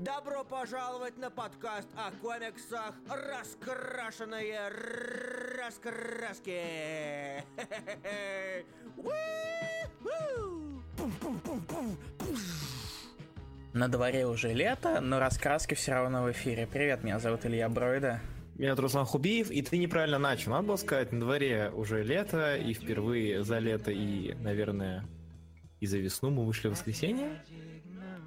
Добро пожаловать на подкаст о комиксах «Раскрашенные раскраски». На дворе уже лето, но раскраски все равно в эфире. Привет, меня зовут Илья Бройда. Меня зовут Руслан Хубиев, и ты неправильно начал. Надо было сказать, на дворе уже лето, и впервые за лето, и, наверное, и за весну мы вышли в воскресенье.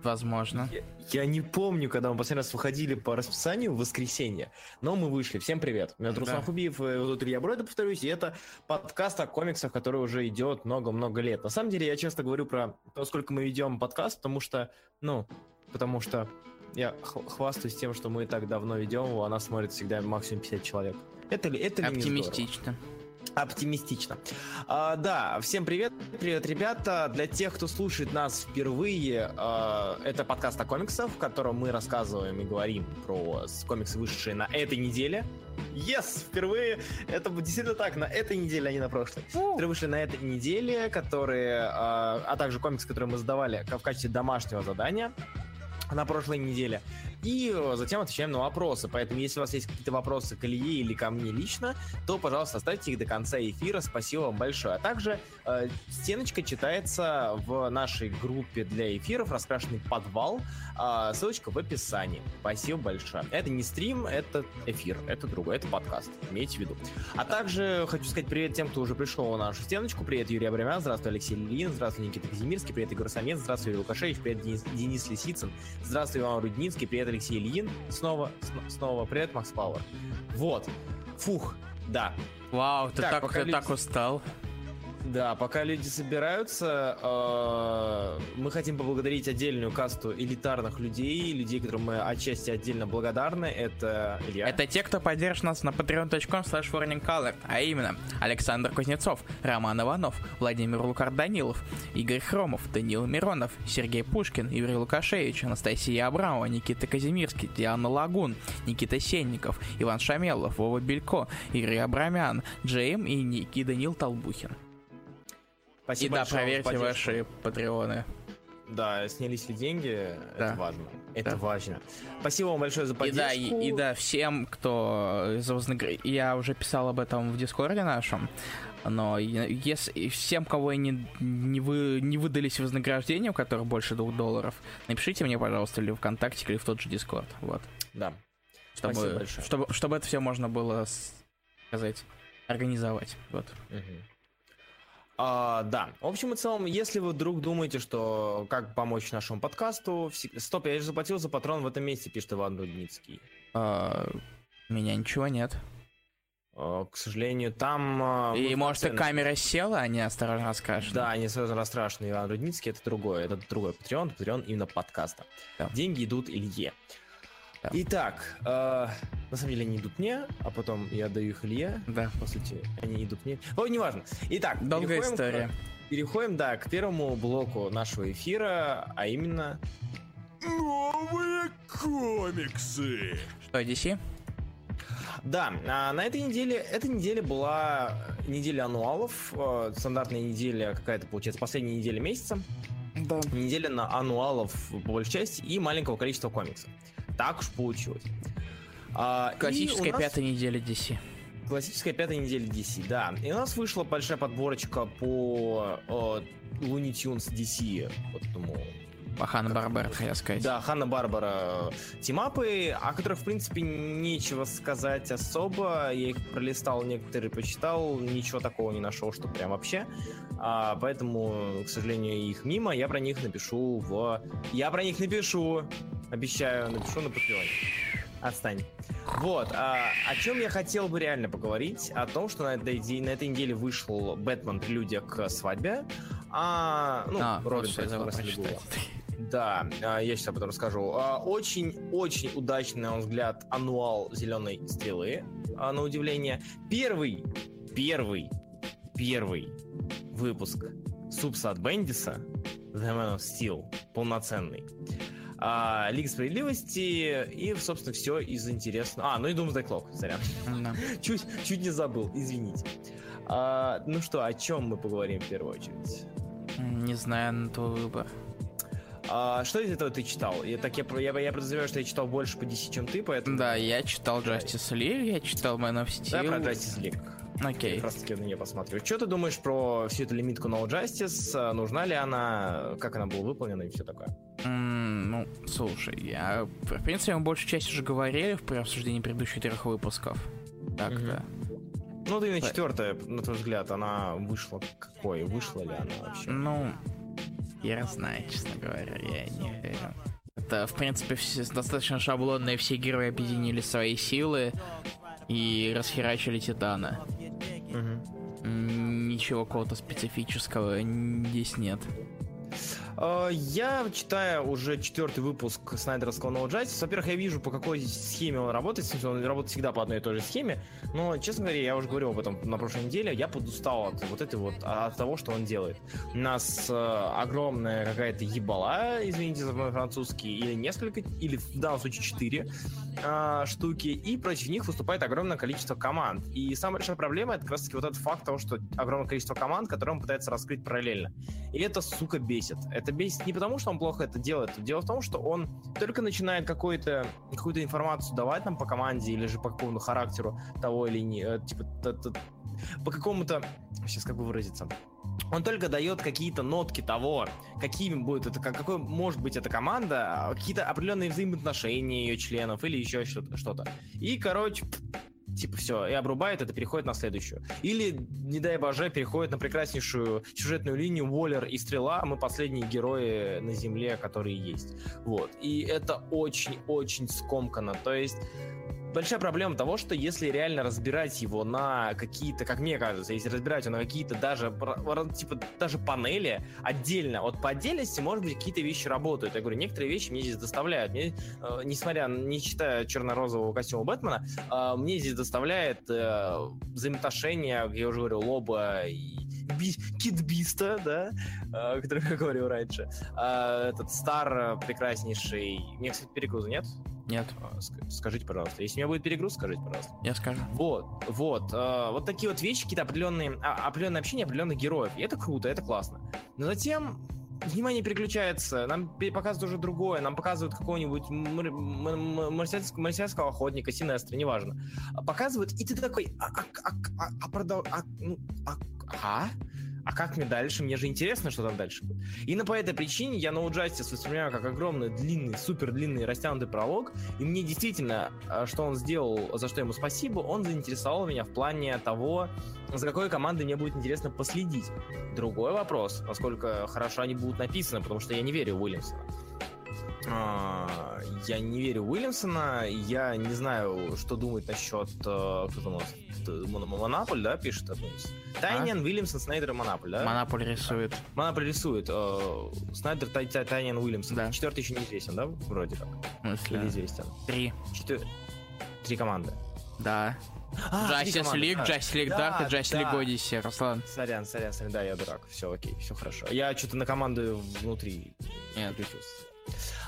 Возможно. Я, я не помню, когда мы последний раз выходили по расписанию в воскресенье, но мы вышли. Всем привет. Меня зовут да. Руслан Хубиев, зовут Илья Бройда, повторюсь, и это подкаст о комиксах, который уже идет много-много лет. На самом деле, я часто говорю про то, сколько мы ведем подкаст, потому что, ну, потому что я хвастаюсь тем, что мы так давно ведем его, она смотрит всегда максимум 50 человек. Это ли, это ли Оптимистично. Оптимистично. А, да, всем привет, привет, ребята. Для тех, кто слушает нас впервые, а, это подкаст о комиксах, в котором мы рассказываем и говорим про комиксы, вышедшие на этой неделе. Yes, впервые. Это действительно так, на этой неделе, а не на прошлой. Которые вышли на этой неделе, которые, а, а также комиксы, которые мы задавали в качестве домашнего задания на прошлой неделе. И э, затем отвечаем на вопросы. Поэтому, если у вас есть какие-то вопросы к Илье или ко мне лично, то, пожалуйста, оставьте их до конца эфира. Спасибо вам большое. А также э, стеночка читается в нашей группе для эфиров «Раскрашенный подвал». Э, ссылочка в описании. Спасибо большое. Это не стрим, это эфир. Это другой, это подкаст. Имейте в виду. А также хочу сказать привет тем, кто уже пришел на нашу стеночку. Привет, Юрий Абрамян. Здравствуй, Алексей Лин. Здравствуй, Никита Казимирский. Привет, Игорь Самец. Здравствуй, Лукашевич. Привет, Денис, Денис Лисицын. Здравствуй, Иван Рудницкий. Привет, Алексей Ильин. Снова, снова привет, Макс Пауэр. Вот. Фух, да. Вау, ты так, так, люди... так устал. Да, пока люди собираются, э, мы хотим поблагодарить отдельную касту элитарных людей, людей, которым мы отчасти отдельно благодарны. Это Илья. Это те, кто поддержит нас на patreon.com slash а именно Александр Кузнецов, Роман Иванов, Владимир Лукар Данилов, Игорь Хромов, Данил Миронов, Сергей Пушкин, Юрий Лукашевич, Анастасия Абрамова, Никита Казимирский, Диана Лагун, Никита Сенников, Иван Шамелов, Вова Белько, Юрий Абрамян, Джейм и Ники Данил Толбухин. Спасибо и да, проверьте ваши патреоны. Да, снялись ли деньги, да. это важно. Это да. важно. Спасибо вам большое за поддержку. И да, и, и да, всем, кто за вознагр... Я уже писал об этом в Дискорде нашем, но если всем, кого не, не, вы, не выдались вознаграждения, у которых больше двух долларов, напишите мне, пожалуйста, или ВКонтакте, или в тот же Дискорд. Вот. Да. Чтобы, Спасибо большое. Чтобы, чтобы это все можно было сказать, организовать. Вот. Угу. А, да. В общем и целом, если вы вдруг думаете, что как помочь нашему подкасту, стоп, я же заплатил за патрон в этом месте, пишет Иван Рудницкий. А, у меня ничего нет. А, к сожалению, там... А, и может, и камера села, а не осторожно расскажешь. Да, не сразу раскрашенный Иван Рудницкий, это другое, это другой Патреон, Патреон именно подкаста. Да. Деньги идут Илье. Да. Итак, э, на самом деле они идут мне, а потом я даю их Илье. Да. По сути, они идут мне. Ой, неважно. Итак, долгая история. К, переходим, да, к первому блоку нашего эфира, а именно... Новые комиксы! Что, DC? Да, а на этой неделе, эта неделя была неделя ануалов, э, стандартная неделя какая-то, получается, последняя неделя месяца. Да. Неделя на ануалов по большей части и маленького количества комиксов. Так уж получилось. А, Классическая нас... пятая неделя DC. Классическая пятая неделя DC, да. И у нас вышла большая подборочка по э, Looney Tunes DC, вот этому по Ханна Барбара, хотел сказать. Да, Ханна Барбара тимапы, о которых, в принципе, нечего сказать особо. Я их пролистал, некоторые почитал, ничего такого не нашел, что прям вообще. А, поэтому, к сожалению, их мимо. Я про них напишу в... Я про них напишу! Обещаю, напишу на Патреоне. Отстань. Вот, а, о чем я хотел бы реально поговорить, о том, что на этой, на этой неделе вышел Бэтмен прелюдия к свадьбе, а, ну, а, Робин вот Да, а, я сейчас об этом расскажу. Очень-очень а, удачный, на мой взгляд, ануал Зеленой Стрелы, а, на удивление. Первый, первый, первый выпуск Субса от Бендиса, The Man of Steel, полноценный а, Лига Справедливости и, собственно, все из интересного. А, ну и Doomsday Clock, сорян. Да. чуть, чуть не забыл, извините. А, ну что, о чем мы поговорим в первую очередь? Не знаю, на твой выбор. А, что из этого ты читал? Я, так, я, я, я подозреваю, что я читал больше по DC, чем ты, поэтому... Да, я читал Justice League, я читал Man of Steel. Да, про Justice League. Окей. Как раз таки на нее посмотрю. Что ты думаешь про всю эту лимитку No Justice? Нужна ли она? Как она была выполнена и все такое? Mm, ну, слушай, я... В принципе, мы большую часть уже говорили в обсуждении предыдущих трех выпусков. Так-то. Mm-hmm. Ну, да и на четвертая, на твой взгляд, она вышла какой? Вышла ли она вообще? Ну, я знаю, честно говоря, я не уверен. Это, в принципе, все, достаточно шаблонные, все герои объединили свои силы и расхерачили Титана. Угу. Ничего какого-то специфического здесь нет. А, я читаю уже четвертый выпуск Снайдерского No Justice. Во-первых, я вижу, по какой схеме он работает. Он работает всегда по одной и той же схеме. Но, честно говоря, я уже говорил об этом на прошлой неделе. Я подустал от вот этой вот, от того, что он делает. У нас э, огромная какая-то ебала, извините за мой французский, или несколько, или в данном случае четыре э, штуки, и против них выступает огромное количество команд. И самая большая проблема это как раз таки вот этот факт того, что огромное количество команд, которые он пытается раскрыть параллельно. И это, сука, бесит. Это бесит не потому, что он плохо это делает. Дело в том, что он только начинает какую-то какую-то информацию давать нам по команде или же по какому-то характеру того или не, э, типа, по какому-то, сейчас как бы выразиться, он только дает какие-то нотки того, какими будет это, какой может быть эта команда, а, какие-то определенные взаимоотношения ее членов или еще что-то. И, короче, типа все, и обрубает это, переходит на следующую. Или, не дай боже, переходит на прекраснейшую сюжетную линию Уоллер и Стрела, мы последние герои на Земле, которые есть. Вот. И это очень-очень скомкано. То есть большая проблема того, что если реально разбирать его на какие-то, как мне кажется, если разбирать его на какие-то даже, типа, даже панели отдельно, вот по отдельности, может быть, какие-то вещи работают. Я говорю, некоторые вещи мне здесь доставляют. Мне, э, несмотря, не читая черно-розового костюма Бэтмена, э, мне здесь доставляет э, взаимоотношения, я уже говорю, Лоба и Китбиста, да, э, о котором я говорил раньше. Э, этот Стар прекраснейший. Мне, кстати, перегруза нет? Нет. А, скажите, пожалуйста. Если у меня будет перегруз, скажите, пожалуйста. Я скажу. Вот, вот. Э, вот такие вот вещи, какие-то определенные, а, определенное общение определенных героев. И это круто, это классно. Но затем внимание переключается, нам показывают уже другое, нам показывают какого-нибудь марсианского, марсианского охотника, Синестра, неважно. Показывают, и ты такой, а, а, а, а, а, продал, а, ну, а, а? а как мне дальше? Мне же интересно, что там дальше будет. Именно по этой причине я No Justice воспринимаю как огромный, длинный, супер длинный, растянутый пролог, и мне действительно, а, что он сделал, за что ему спасибо, он заинтересовал меня в плане того, за какой командой мне будет интересно последить. Другой вопрос, насколько хорошо они будут написаны, потому что я не верю в Уильямсона. А, я не верю Уильямсона, я не знаю, что думать насчет, э, кто там Монополь, да, пишет из Тайниан, а? Уильямсон, Снайдер и Монополь, да? Монополь рисует. Монополь рисует. Э, Снайдер, Тай, Тайниан, Уильямсон. Да. Четвертый еще неизвестен, да? Вроде как. В Или известен? Три. Четыр... Три команды. Да. А, Justice League, Justice League Dark и Justice League Odyssey, Руслан. Сорян, сорян, сорян, да, я дурак. Все окей, все хорошо. Я что-то на команду внутри Нет.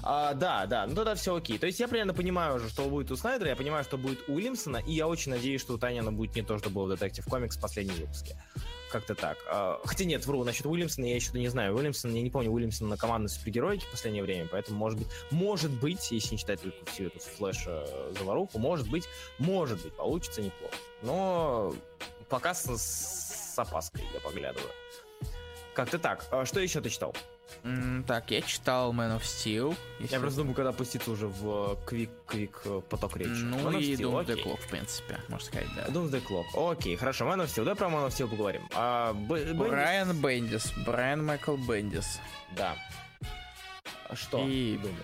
А, да, да, ну тогда все окей. То есть я примерно понимаю уже, что будет у Снайдера, я понимаю, что будет у Уильямсона, и я очень надеюсь, что у Таняна будет не то, что было в Detective Comics в последнем выпуске. Как-то так. А, хотя нет, вру, насчет Уильямсона я еще не знаю. Уильямсон, я не помню Уильямсона на командной супергеройке в последнее время, поэтому может быть, может быть, если не читать только всю эту флеш-заваруху, может быть, может быть, получится неплохо. Но пока с, с опаской я поглядываю. Как-то так. А что еще ты читал? Так, я читал Man of Steel. Я просто думаю, когда пуститься уже в квик-квик э, э, поток речи. Ну Man и Steel, Doomsday Clock, в принципе, можно сказать, да. Doomsday Clock. Окей, хорошо, Man of Steel. Давай про Man of Steel поговорим. А, Б- Брайан Бендис. Брайан Майкл Бендис. Да. А что и... думаешь?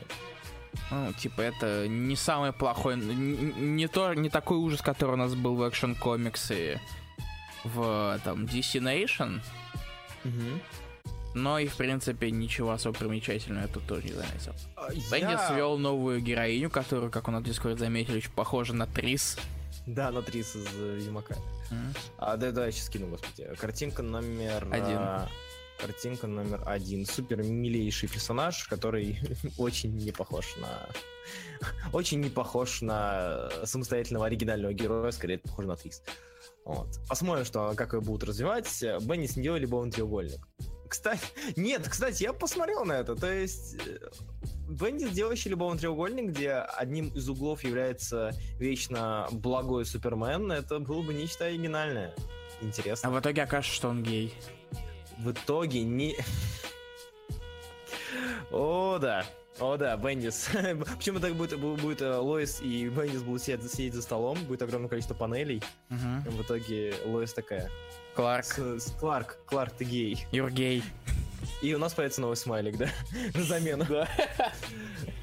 Ну, типа, это не самый плохой, не, то, не такой ужас, который у нас был в экшен комиксе в там DC Nation. Угу. Но и, в принципе, ничего особо примечательного я тут тоже не заметил. А, Бендис я... ввел новую героиню, которая, как у нас в Дискорд заметили, очень похожа на Трис. Да, на Трис из э, Ведьмака. Mm. А, да, да, я сейчас скину, господи. Картинка номер... Один. А, картинка номер один. Супер милейший персонаж, который очень не похож на... очень не похож на самостоятельного оригинального героя, скорее похож на Трис. Вот. Посмотрим, что, как ее будут развивать. Беннис не делали любовный треугольник Кстати, нет, кстати, я посмотрел на это. То есть э, Бендис, делающий любовный треугольник, где одним из углов является вечно благой Супермен, это было бы нечто оригинальное. Интересно. А в итоге окажется, что он гей. В итоге не... О, да. О, да, Бендис. Почему так будет, будет э, Лоис и Бендис будут сидеть, сидеть за столом, будет огромное количество панелей. Угу. В итоге Лоис такая. Кларк. С, с- Кларк, Кларк, ты гей. You're gay. И у нас появится новый смайлик, да? На замену.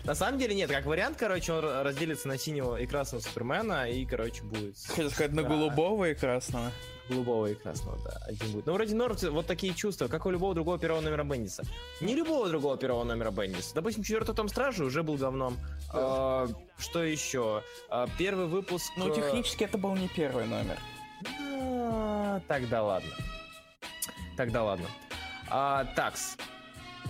На самом деле нет, как вариант, короче, он разделится на синего и красного Супермена, и, короче, будет Хотел сказать, на Да. голубого и красного. голубого и красного, да, один будет. Но вроде Норд вот такие чувства, как у любого другого первого номера Бендиса. Не любого другого первого номера Бендиса. Допустим, четвертый том Стражи уже был говном. А, Что еще? А, Первый выпуск... Ну, э, технически это был не первый номер. А, Тогда ладно. Тогда ладно. А, такс.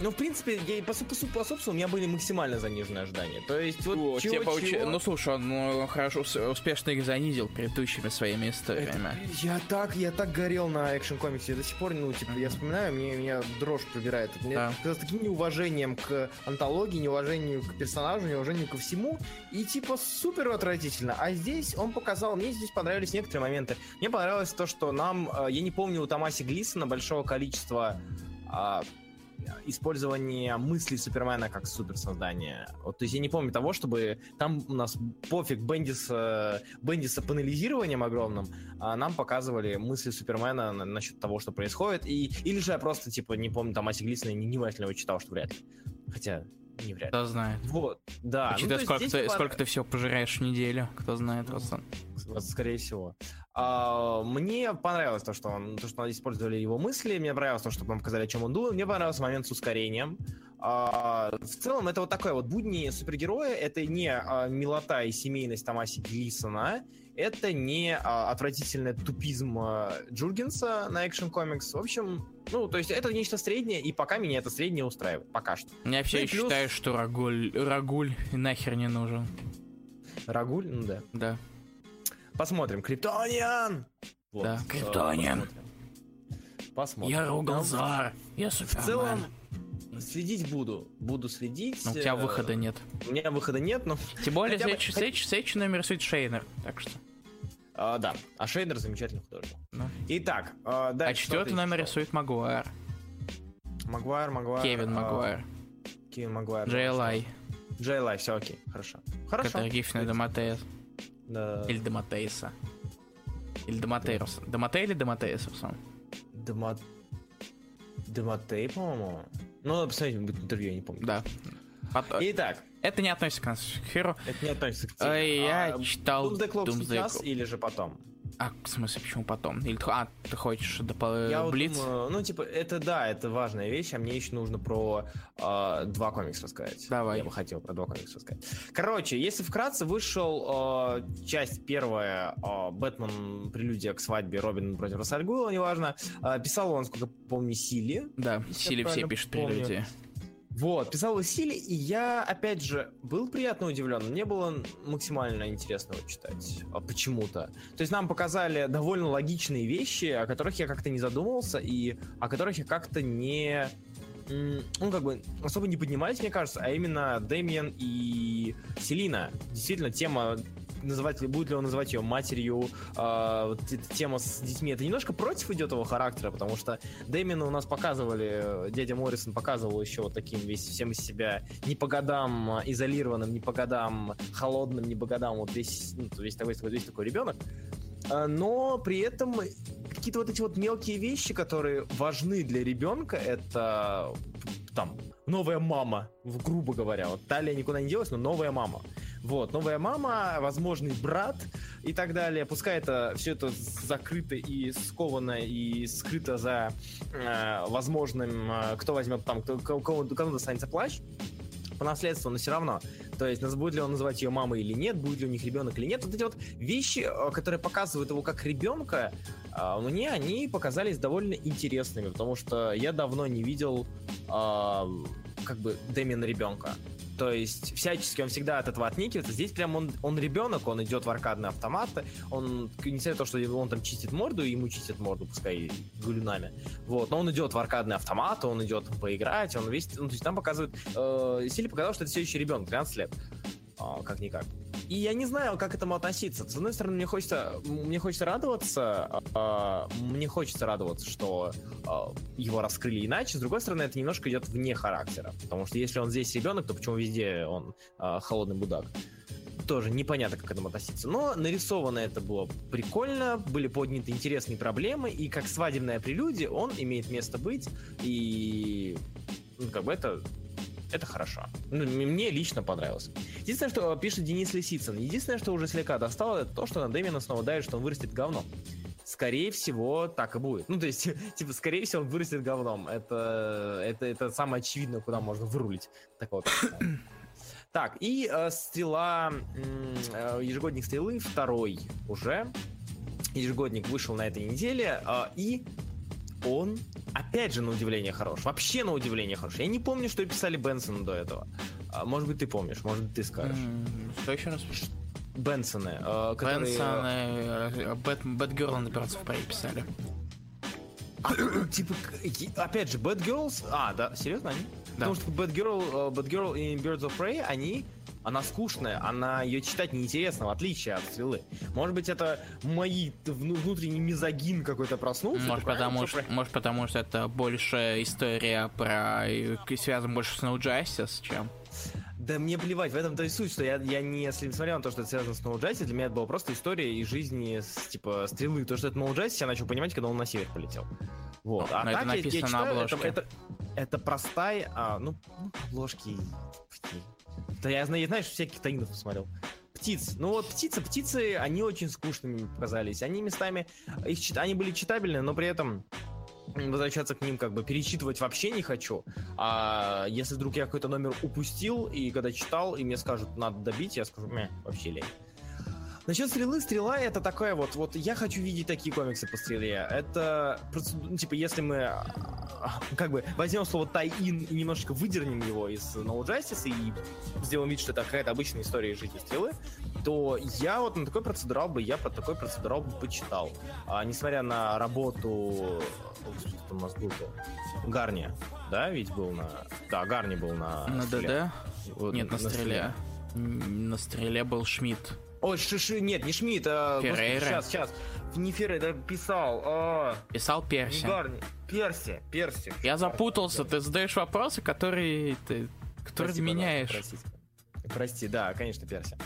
Ну, в принципе, я, по, по, по собственно, у меня были максимально заниженные ожидания. То есть, вот Вот, чего, тебе получи- чего- Ну, слушай, он ну, хорошо, ус- успешно их занизил предыдущими своими Это- историями. я так, я так горел на экшен комиксе, до сих пор, ну, типа, я вспоминаю, мне меня дрожь пробирает. Мне Да. с таким неуважением к антологии, неуважению к персонажу, неуважению ко всему, и типа супер отвратительно. А здесь он показал, мне здесь понравились некоторые моменты. Мне понравилось то, что нам, э, я не помню у Томаси Глисона большого количества а, использование мыслей Супермена как суперсоздания. Вот, то есть я не помню того, чтобы там у нас пофиг Бендиса, Бендиса панализированием огромным, а нам показывали мысли Супермена на- насчет того, что происходит, и, или же я просто, типа, не помню, там Аси Глисона не внимательно его читал, что вряд ли. Хотя, не вряд ли. Кто знает. Вот, да. ну, Учитывая, есть сколько, здесь ты, сколько ты всего пожираешь в неделю, кто знает, просто. Вот, скорее всего. А, мне понравилось то, что он, то, что они использовали его мысли, мне понравилось то, что нам показали, о чем он думал, мне понравился момент с ускорением. А, в целом, это вот такое вот будни супергероя, это не а, милота и семейность Томаси Глисона, это не а, отвратительный тупизм а, Джургенса на Action Comics. В общем, ну, то есть это нечто среднее, и пока меня это среднее устраивает, пока что. Я все Ну плюс- считаю, что Рагуль, Рагуль нахер не нужен. Рагуль, ну да. Да. Посмотрим. Криптониан! Вот, Да, э, Криптониан. Посмотрим. Посмотрим. Ну, Ругалзар. Я В Супермен. целом, следить буду. Буду следить. Но у тебя Э, выхода нет. У меня выхода нет, но... Тем более, хотя бы- следующий, следующий- следующий номер рисует Шейнер. Так что. А, да, а Шейдер замечательный художник. Ну. Итак, а, А дальше. четвертый что ты номер рисует Магуайр. Магуайр, Магуайр. Кевин а, Магуайр. Кевин Магуайр. JLI. JLI, все окей, хорошо. Хорошо. Который гифный Доматеес. Да. Или Доматеиса. Или Доматеируса. Доматей или Доматеис, Руслан? Дема- Дематей, по-моему. Ну, надо посмотреть будет интервью, я не помню. Да. Пот- Итак, Это не относится к нас Херу. это не относится к теме. Ой, я А, читал Doomsday Doomsday сейчас Clock. или же потом? А, в смысле, почему потом? Или а, ты хочешь допол- Я вот Блиц? думаю, ну, типа, это да, это важная вещь, а мне еще нужно про а, два комикса рассказать. Давай. Я бы хотел про два комикса рассказать. Короче, если вкратце, вышел а, часть первая а, «Бэтмен. Прелюдия к свадьбе Робин против Рассальгула», неважно. А, писал он, сколько помню, Сили. Да, Сили все пишут помню. прелюдии. Вот, писал Сили, и я, опять же, был приятно удивлен. Мне было максимально интересно его читать. а, Почему-то. То есть нам показали довольно логичные вещи, о которых я как-то не задумывался, и о которых я как-то не... Ну, как бы, особо не поднимались, мне кажется, а именно Дэмиен и Селина. Действительно, тема называть, будет ли он называть ее матерью, эта тема с детьми, это немножко против идет его характера, потому что Дэмина у нас показывали, э, дядя Моррисон показывал еще вот таким весь всем из себя не по годам а, изолированным, не по годам холодным, не по годам вот весь, ну, весь такой, весь такой ребенок. А, Но при этом какие-то вот эти вот мелкие вещи, которые важны для ребенка, это там новая мама, грубо говоря, вот талия никуда не делась, но новая мама. Вот, новая мама, возможный брат и так далее. Пускай это все это закрыто и сковано и скрыто за э, возможным, э, кто возьмет там, кто, кому, кому достанется плащ по наследству, но все равно. То есть, будет ли он называть ее мамой или нет, будет ли у них ребенок или нет. Вот эти вот вещи, э, которые показывают его как ребенка, э, мне они показались довольно интересными, потому что я давно не видел э, как бы Дэмина ребенка. То есть всячески он всегда от этого отникивается. Здесь прям он, он ребенок, он идет в аркадные автоматы, он, несмотря на то, что он там чистит морду, ему чистят морду, пускай гулюнами, вот, но он идет в аркадные автоматы, он идет поиграть, он весь, ну, то есть там показывают, э, Сили показал, что это все еще ребенок, 13 лет, как-никак. И я не знаю, как к этому относиться. С одной стороны, мне хочется, мне хочется радоваться, э, мне хочется радоваться, что э, его раскрыли иначе. С другой стороны, это немножко идет вне характера, потому что если он здесь ребенок, то почему везде он э, холодный будак? Тоже непонятно, как к этому относиться. Но нарисовано это было прикольно, были подняты интересные проблемы, и как свадебная прелюдия он имеет место быть, и ну, как бы это это хорошо. Ну, мне лично понравилось. Единственное, что пишет Денис Лисицын, единственное, что уже слегка достало, это то, что на Дэмина снова давит, что он вырастет говном. Скорее всего, так и будет. Ну, то есть, типа, скорее всего, он вырастет говном. Это, это, это самое очевидное, куда можно вырулить. Так вот. Так, и э, стрела, э, ежегодник стрелы, второй уже. Ежегодник вышел на этой неделе, э, и он, опять же, на удивление хорош. Вообще на удивление хорош. Я не помню, что писали Бенсону до этого. А, может быть, ты помнишь, может быть, ты скажешь. Что еще раз? Бенсоны. Э, которые... Бенсоны, Бэт, Бэтгерл на Birds of Prey писали. А, типа, опять же, Bad Girls... А, да, серьезно они? Да. Потому что Bad Girl, Bad Girl и Birds of Prey, они она скучная, она ее читать неинтересно, в отличие от стрелы. Может быть, это мои внутренний мизогин какой-то проснулся? Может, потому, что, может, потому что это больше история про... связана больше с No Justice, чем... Да мне плевать, в этом-то и суть, что я, я не, если несмотря на то, что это связано с Justice, для меня это была просто история из жизни, с, типа, стрелы. То, что это Justice, я начал понимать, когда он на север полетел. Вот. А Но так это написано я, я читаю, на обложке. Это, это, это простая, а, ну, ну обложки, да я знаю, знаешь, всяких таинов посмотрел. Птиц. Ну вот птицы, птицы, они очень скучными показались. Они местами, их, они были читабельны, но при этом возвращаться к ним как бы перечитывать вообще не хочу. А если вдруг я какой-то номер упустил, и когда читал, и мне скажут, надо добить, я скажу, мя, вообще лень. Насчет стрелы, стрела это такое вот, вот я хочу видеть такие комиксы по стреле. Это, ну, типа, если мы а, как бы возьмем слово тай-ин и немножечко выдернем его из No Justice и сделаем вид, что это какая-то обычная история жизни стрелы, то я вот на такой процедурал бы, я про такой процедурал бы почитал. А, несмотря на работу, что у нас был-то? Гарни, да, ведь был на... Да, Гарни был на... На ДД? Вот, Нет, на, на стреле. На стреле был Шмидт. Ой, шиши, нет, не Шмидт, а... Феррейра. Сейчас, сейчас. Не Феррейра, писал. А... Писал Перси. Гарни. Перси, Перси. Я запутался, ты задаешь вопросы, которые ты, которые Прости, меняешь. Прости. Прости, да, конечно, Перси.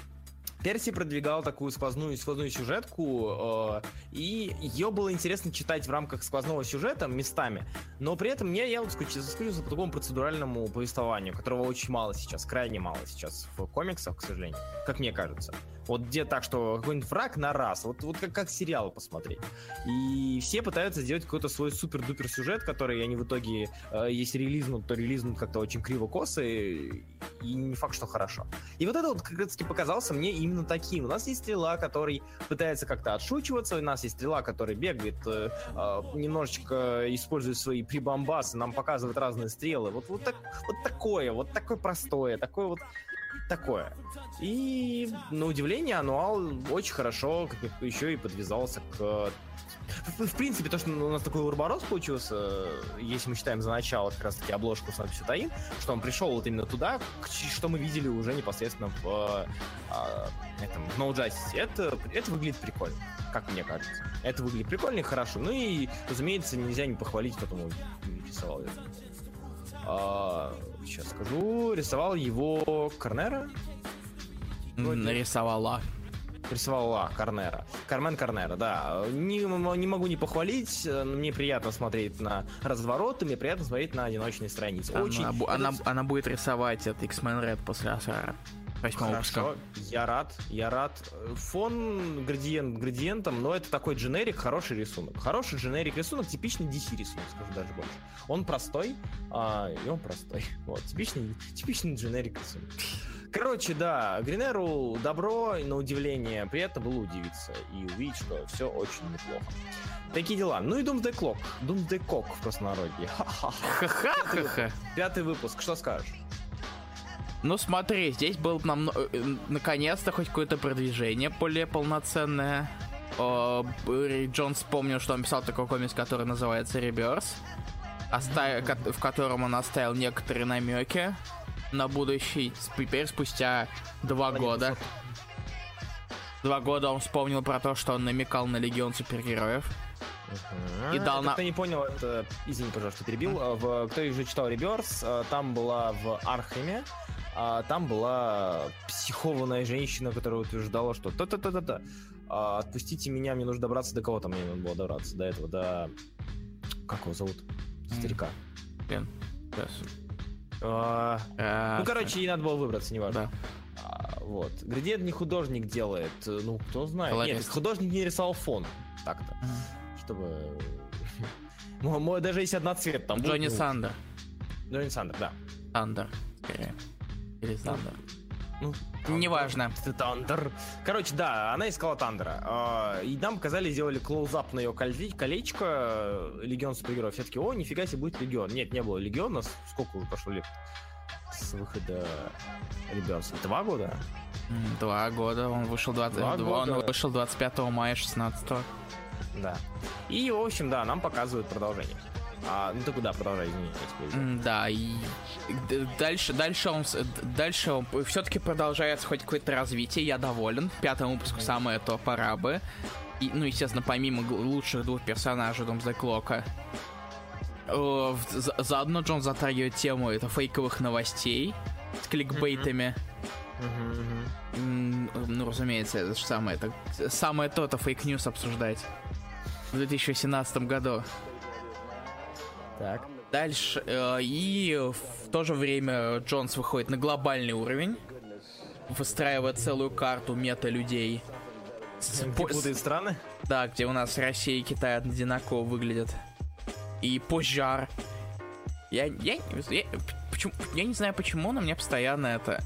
Перси продвигал такую сквозную сквозную сюжетку, э, и ее было интересно читать в рамках сквозного сюжета местами, но при этом мне я вот соскучился по такому процедуральному повествованию, которого очень мало сейчас, крайне мало сейчас в комиксах, к сожалению, как мне кажется. Вот где так, что какой-нибудь враг на раз, вот, вот как, как сериал посмотреть. И все пытаются сделать какой-то свой супер-дупер сюжет, который они в итоге, э, если релизнут, то релизнут как-то очень криво-косо, и, и не факт, что хорошо. И вот это вот как раз таки показался мне именно таким. У нас есть стрела, который пытается как-то отшучиваться, у нас есть стрела, который бегает, э, э, немножечко использует свои прибамбасы, нам показывает разные стрелы. Вот, вот, так, вот такое, вот такое простое, такое вот такое. И, на удивление, Ануал очень хорошо еще и подвязался к в, принципе, то, что у нас такой урборос получился, если мы считаем за начало как раз-таки обложку с надписью Таин, что он пришел вот именно туда, что мы видели уже непосредственно в, а, этом, в No Justice. Это, это выглядит прикольно, как мне кажется. Это выглядит прикольно и хорошо. Ну и, разумеется, нельзя не похвалить, кто там рисовал это. А, сейчас скажу. Рисовал его Корнера? Нарисовала. Рисовала Корнера. Кармен Корнера, да. Не, не могу не похвалить. Мне приятно смотреть на развороты, мне приятно смотреть на одиночные страницы. Она, Очень... она, она будет рисовать это X-Men Red после Асара. Восьмого Хорошо, я рад, я рад. Фон градиент градиентом, но это такой дженерик, хороший рисунок. Хороший дженерик рисунок, типичный DC рисунок, скажу даже больше. Он простой, а, и он простой. Вот, типичный, типичный дженерик рисунок. Короче, да, Гринеру добро, на удивление, приятно было удивиться и увидеть, что все очень неплохо. Такие дела. Ну и Doomsday Clock. Doomsday Cock в простонародье. Ха-ха-ха. Пятый выпуск. Что скажешь? Ну смотри, здесь было нам э, э, наконец-то хоть какое-то продвижение более полноценное. О, Джон вспомнил, что он писал такой комикс, который называется оставив, в котором он оставил некоторые намеки на будущий. Теперь спустя два года. Два года он вспомнил про то, что он намекал на Легион супергероев. И дал на... Кто не понял, это... Извини, пожалуйста, перебил. В... Кто уже читал Реберс, там была в Археме, а там была психованная женщина, которая утверждала, что та-та-та-та-та. А, отпустите меня, мне нужно добраться до кого-то, мне надо было добраться до этого, до... Как его зовут? Старика. Блин, а, а, ну, короче, ей надо было выбраться, неважно. Да. А, вот. Градиент не художник делает, ну, кто знает. Нет, художник не рисовал фон. Так-то. Чтобы... Даже если одноцвет там Джонни будет, Сандер. Джонни Сандер, да. Сандер, скорее. Или Сандер. Ну, Неважно. Тандер. Короче, да, она искала Тандера. А, и нам показали, сделали close-up на ее колечко э, Легион супергероев. Все таки о, нифига себе, будет Легион. Нет, не было Легиона. Сколько уже прошло лет с выхода Реберс? Два года? Два года. Он вышел, 20... Два года. он вышел 25 мая 16 Да. И, в общем, да, нам показывают продолжение. А, ну ты куда продолжай, извини. Да, и дальше, дальше он, дальше он все-таки продолжается хоть какое-то развитие, я доволен. Пятому выпуску самое то, пора бы. И, ну, естественно, помимо лучших двух персонажей Домсday Клока, э, заодно Джонс затрагивает тему это фейковых новостей с кликбейтами. Ну, разумеется, это же самое, это самое то-то fake news обсуждать в 2018 году. Так. Дальше. Э, и в то же время Джонс выходит на глобальный уровень, выстраивая целую карту мета-людей. Где будут страны? Да, где у нас Россия и Китай одинаково выглядят. И пожар. Я, я, я, почему, я не знаю почему, но мне постоянно это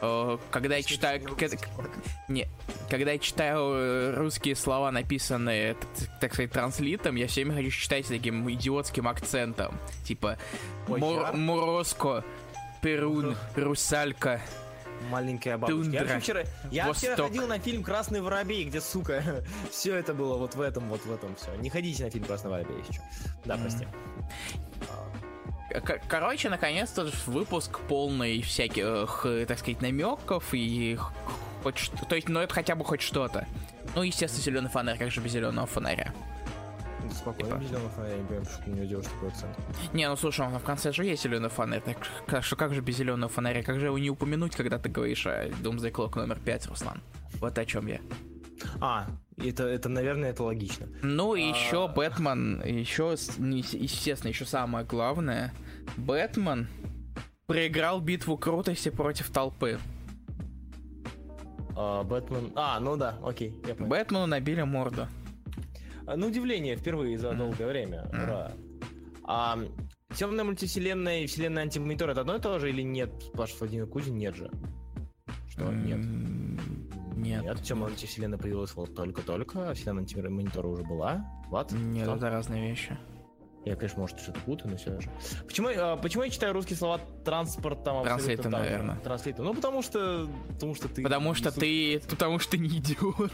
когда я читаю... Не, когда я читаю э, русские слова, написанные, так сказать, транслитом, я все время хочу читать с таким идиотским акцентом. Типа Мор Мороско, Перун, Русалька. Маленькая бабушка. Тундра, я вчера, я вчера ходил на фильм Красный воробей, где, сука, все это было вот в этом, вот в этом все. Не ходите на фильм Красный воробей еще. Да, прости. Короче, наконец-то выпуск полный всяких, э, так сказать, намеков и хоть что то есть, ну это хотя бы хоть что-то. Ну, естественно, зеленый фонарь, как же без зеленого фонаря? Спокойно, типа. без зеленого фонаря, я не понимаю, ты не делаешь такой акцент. Не, ну слушай, в конце же есть зеленый фонарь, так что как же без зеленого фонаря? Как же его не упомянуть, когда ты говоришь о Doomsday Clock номер 5, Руслан? Вот о чем я. А, это, это, наверное, это логично. Ну, и а... еще Бэтмен, еще, естественно, еще самое главное, Бэтмен проиграл битву крутости против толпы. А, Бэтмен... А, ну да, окей, я понял. Бэтмену набили морду. А, на удивление, впервые за долгое время. Mm. Ура. А, темная мультивселенная и вселенная антимонитор это одно и то же или нет? Паш Владимир Кузин нет же. Что, mm. нет? Нет. Нет, темная антивселенная появилась вот только-только, а вселенная антимонитора уже была. Вот. Нет, это разные вещи. Я, конечно, может, что-то путаю, но все же. Почему, а, почему я читаю русские слова транспорт там Транслейтер, наверное. Транслейтер. Ну, потому что, потому что ты... Потому что ты... Потому что ты не идиот.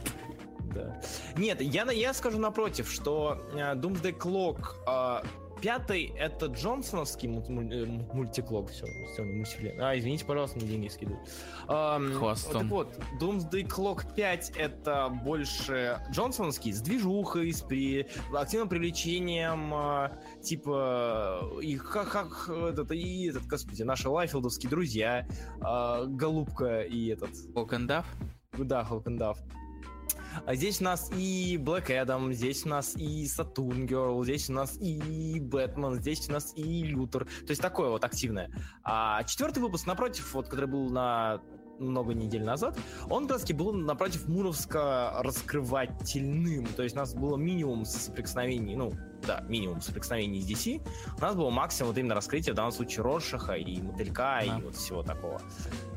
Да. Нет, я, я скажу напротив, что uh, Doomsday Clock uh, Пятый это Джонсоновский э, мультиклок. Все, все, мультивселенная. А, извините, пожалуйста, мне деньги скидывают. Um, Хвостом. Так вот, Doomsday Clock 5 это больше Джонсоновский с движухой, с при активным привлечением а, типа и как, как этот, и этот, господи, наши лайфилдовские друзья, а, Голубка и этот... Холкендав? Да, Холкендав. А здесь у нас и Блэк Эдам, здесь у нас и Сатурн Герл, здесь у нас и Бэтмен, здесь у нас и Лютер. То есть такое вот активное. А четвертый выпуск, напротив, вот, который был на много недель назад, он как был напротив Муровска раскрывательным. То есть у нас было минимум соприкосновений, ну, да, минимум соприкосновений с DC, у нас было максимум вот именно раскрытие, в данном случае, Роршаха и Мотылька, Да. и вот всего такого.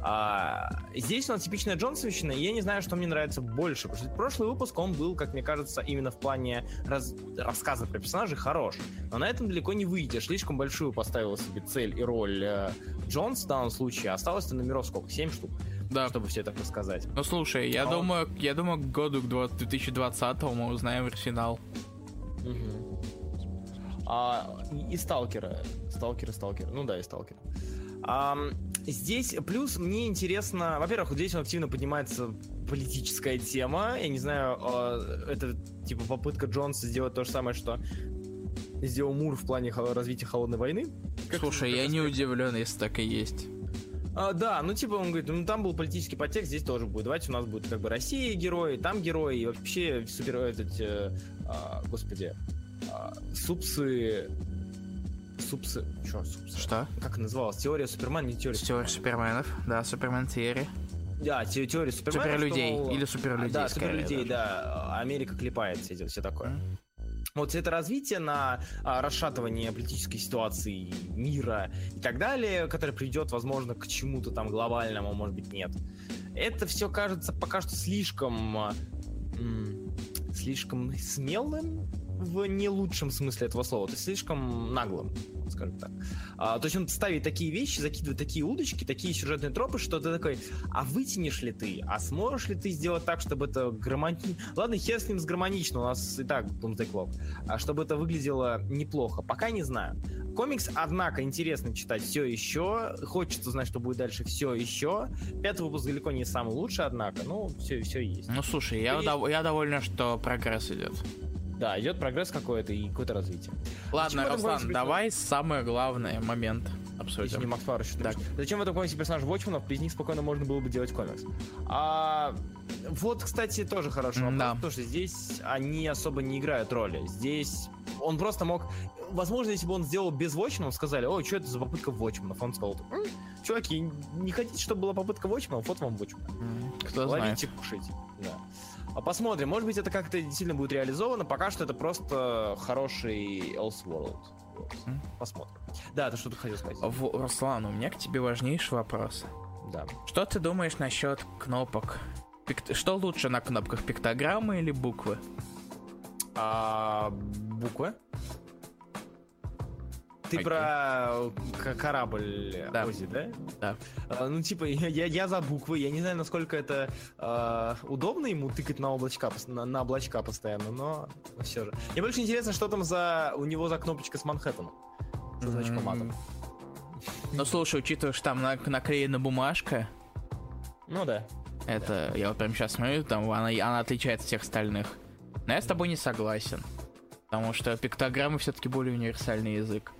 А, здесь у нас типичная Джонсовщина, и я не знаю, что мне нравится больше, потому что прошлый выпуск, он был, как мне кажется, именно в плане раз- рассказа про персонажей хорош, но на этом далеко не выйдешь, слишком большую поставила себе цель и роль э, Джонс в данном случае, осталось-то номеров сколько, 7 штук, Да. чтобы все это рассказать. Ну слушай, я А- думаю, я думаю, к году к 20- 2020 мы узнаем финал. А, и, сталкера. Сталкера, сталкера. Ну да, и сталкера. Ам, здесь плюс мне интересно, во-первых, вот здесь активно поднимается политическая тема. Я не знаю, а, это типа попытка Джонса сделать то же самое, что сделал Мур в плане развития холодной войны. Как- Слушай, я не удивлен, если так и есть. А, да, ну типа он говорит, ну там был политический подтекст, здесь тоже будет. Давайте у нас будет как бы Россия герой, там герой, и вообще супер этот, э, а, господи, а, супсы, супсы, что супсы? Что? Как называлось? Теория Супермена, не теория. Теория суперменов, да, супермен теория. Да, те- теория Супермена. Суперлюдей, что, или суперлюдей, Да, суперлюдей, даже. да. Америка клепает все, все такое. Мгм. Вот это развитие на а, расшатывание политической ситуации мира и так далее, которое приведет, возможно, к чему-то там глобальному, может быть, нет. Это все кажется пока что слишком... а, слишком смелым в не лучшем смысле этого слова, то есть слишком наглым, скажем так. А, то есть он ставит такие вещи, закидывает такие удочки, такие сюжетные тропы, что ты такой, а вытянешь ли ты, а сможешь ли ты сделать так, чтобы это гармонично... Ладно, хер с ним с гармонично, у нас и так Doomsday Clock. А чтобы это выглядело неплохо, пока не знаю. Комикс, однако, интересно читать все еще. Хочется знать, что будет дальше все еще. Пятый выпуск далеко не самый лучший, однако. Ну, все, все есть. Ну слушай, я, И- дов- я доволен, что прогресс идет. Да, идет прогресс какой-то и какое-то развитие. Ладно, этом Руслан, давай самый главный момент Если не обсудим. Макс еще Так. Зачем в этом комиксе персонаж Watchmen'ов? Без них спокойно можно было бы делать комикс. А, вот, кстати, тоже хороший вопрос, Да. потому что здесь они особо не играют роли. Здесь он просто мог... Возможно, если бы он сделал без Watchmen'ов, сказали, ой, что это за попытка Watchmen'ов? Он сказал, «М, чуваки, не хотите, чтобы была попытка Watchmen'ов? Вот вам. М, Кто знает. Ловите, кушайте. Да. А посмотрим, может быть, это как-то действительно будет реализовано. Пока что это просто хороший Elseworld. Вот. Посмотрим. Да, ты что-то хотел сказать? В- Руслан, у меня к тебе важнейший вопрос. Да. Что ты думаешь насчет кнопок? Пикт- Что лучше на кнопках, пиктограммы или буквы? А, буквы? Ты про к- корабль Да. Ози, да? Да. А, ну, типа, я, я- за буквы. Я не знаю, насколько это а, удобно ему тыкать на облачка, на, на облачка постоянно, но все же. Мне больше интересно, что там за у него за кнопочка с Манхэттеном. Со значком М. атом. Ну слушай, учитывая, что там на- наклеена бумажка, Ну да. это я вот прям сейчас смотрю, там она, она отличается от всех остальных. Но я с тобой не согласен. Потому что пиктограммы все-таки более универсальный язык,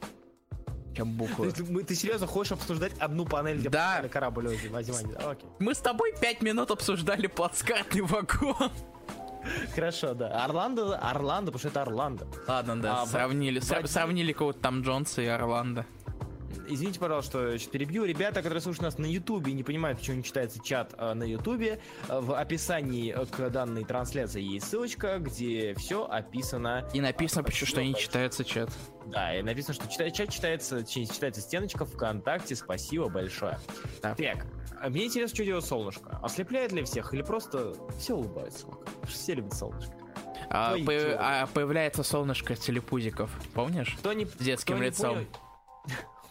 чем буквы. есть мы- ты серьезно хочешь обсуждать одну панель, где Да. корабль возьми. А, Окей. Мы с тобой пять минут обсуждали плацкартный вагон. Хорошо, да. Орландо, Орландо, потому что это Орландо. Ладно, да, А, сравнили, в- сра- в- сравнили кого-то там Джонса и Орландо. Извините, пожалуйста, что сейчас перебью. Ребята, которые слушают нас на Ютубе и не понимают, почему не читается чат э, на Ютубе, э, в описании э, к данной трансляции есть ссылочка, где все описано. И написано, почему, что не читается чат. Да, и написано, что читает, чат читается, чи- читается стеночка ВКонтакте. Спасибо большое. Так. Так, а мне интересно, что делает солнышко. Ослепляет ли всех или просто все улыбаются? Все любят солнышко. А, Твои по- а появляется солнышко телепузиков, помнишь? Кто не, С детским кто не лицом. понял-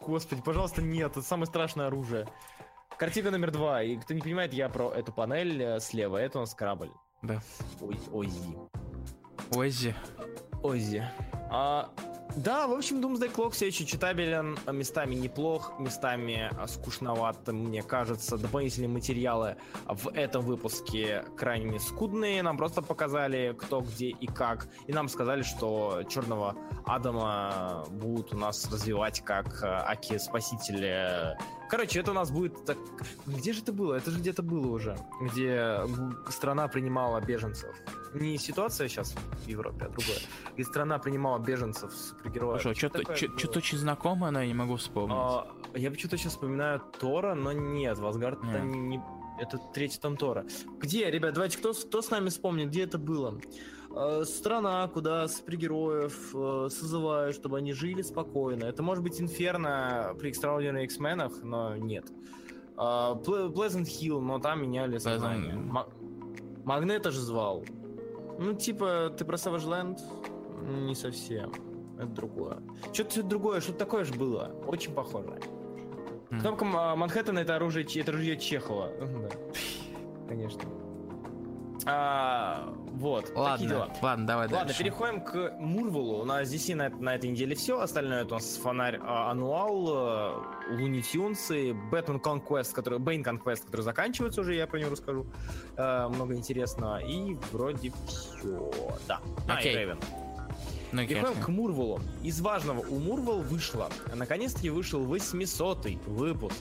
Господи, пожалуйста, нет, это самое страшное оружие. Картина номер два. И кто не понимает, я про эту панель э, слева. Это у нас корабль. Да. Ой, Ози. Оззи. Ози. А, да, в общем, Doomsday Clock все еще читабелен, а местами неплох, местами а, скучновато, мне кажется. Дополнительные материалы в этом выпуске крайне скудные. Нам просто показали, кто, где и как. И нам сказали, что Черного Адама будут у нас развивать как Аки Спасителя. Короче, это у нас будет так... Где же это было? Это же где-то было уже. Где страна принимала беженцев. Не ситуация сейчас в Европе, а другое. Где страна принимала беженцев, супергероев. Слушай, Что что-то что-то очень знакомое, но я не могу вспомнить. А, я почему-то сейчас вспоминаю Тора, но нет, Васгард это Нет. не... Это третий том Тора. Где, ребят, давайте, кто, кто с нами вспомнит, где это было? Э, страна, куда супергероев э, созывают, чтобы они жили спокойно. Это может быть Инферно при Extraordinary X-менах, но нет. Э, Pleasant Hill, но там меняли сознание. Ма- Магнета же звал. Ну, типа, ты про Savage Land? Не совсем. Это другое. Что-то другое, что-то такое же было. Очень похоже. М. Кнопка М- Манхэттена это оружие, это ружье Чехова. Да. Конечно. А, вот. такие Ладно, дела. ладно, давай Ладно, дальше. переходим к Мурвелу. У нас здесь и на, на этой неделе все. Остальное это у нас фонарь а, Ануал, Looney Tunes ы, Бэтмен Conquest, который, Bane Conquest, который заканчивается уже, я про него расскажу. Э, много интересного. И вроде все. Да. А, и Окей. Рейвен. Ну, Переходим конечно. к Мурвелу. Из важного у Мурвел вышло. Наконец-таки вышел 800-й выпуск.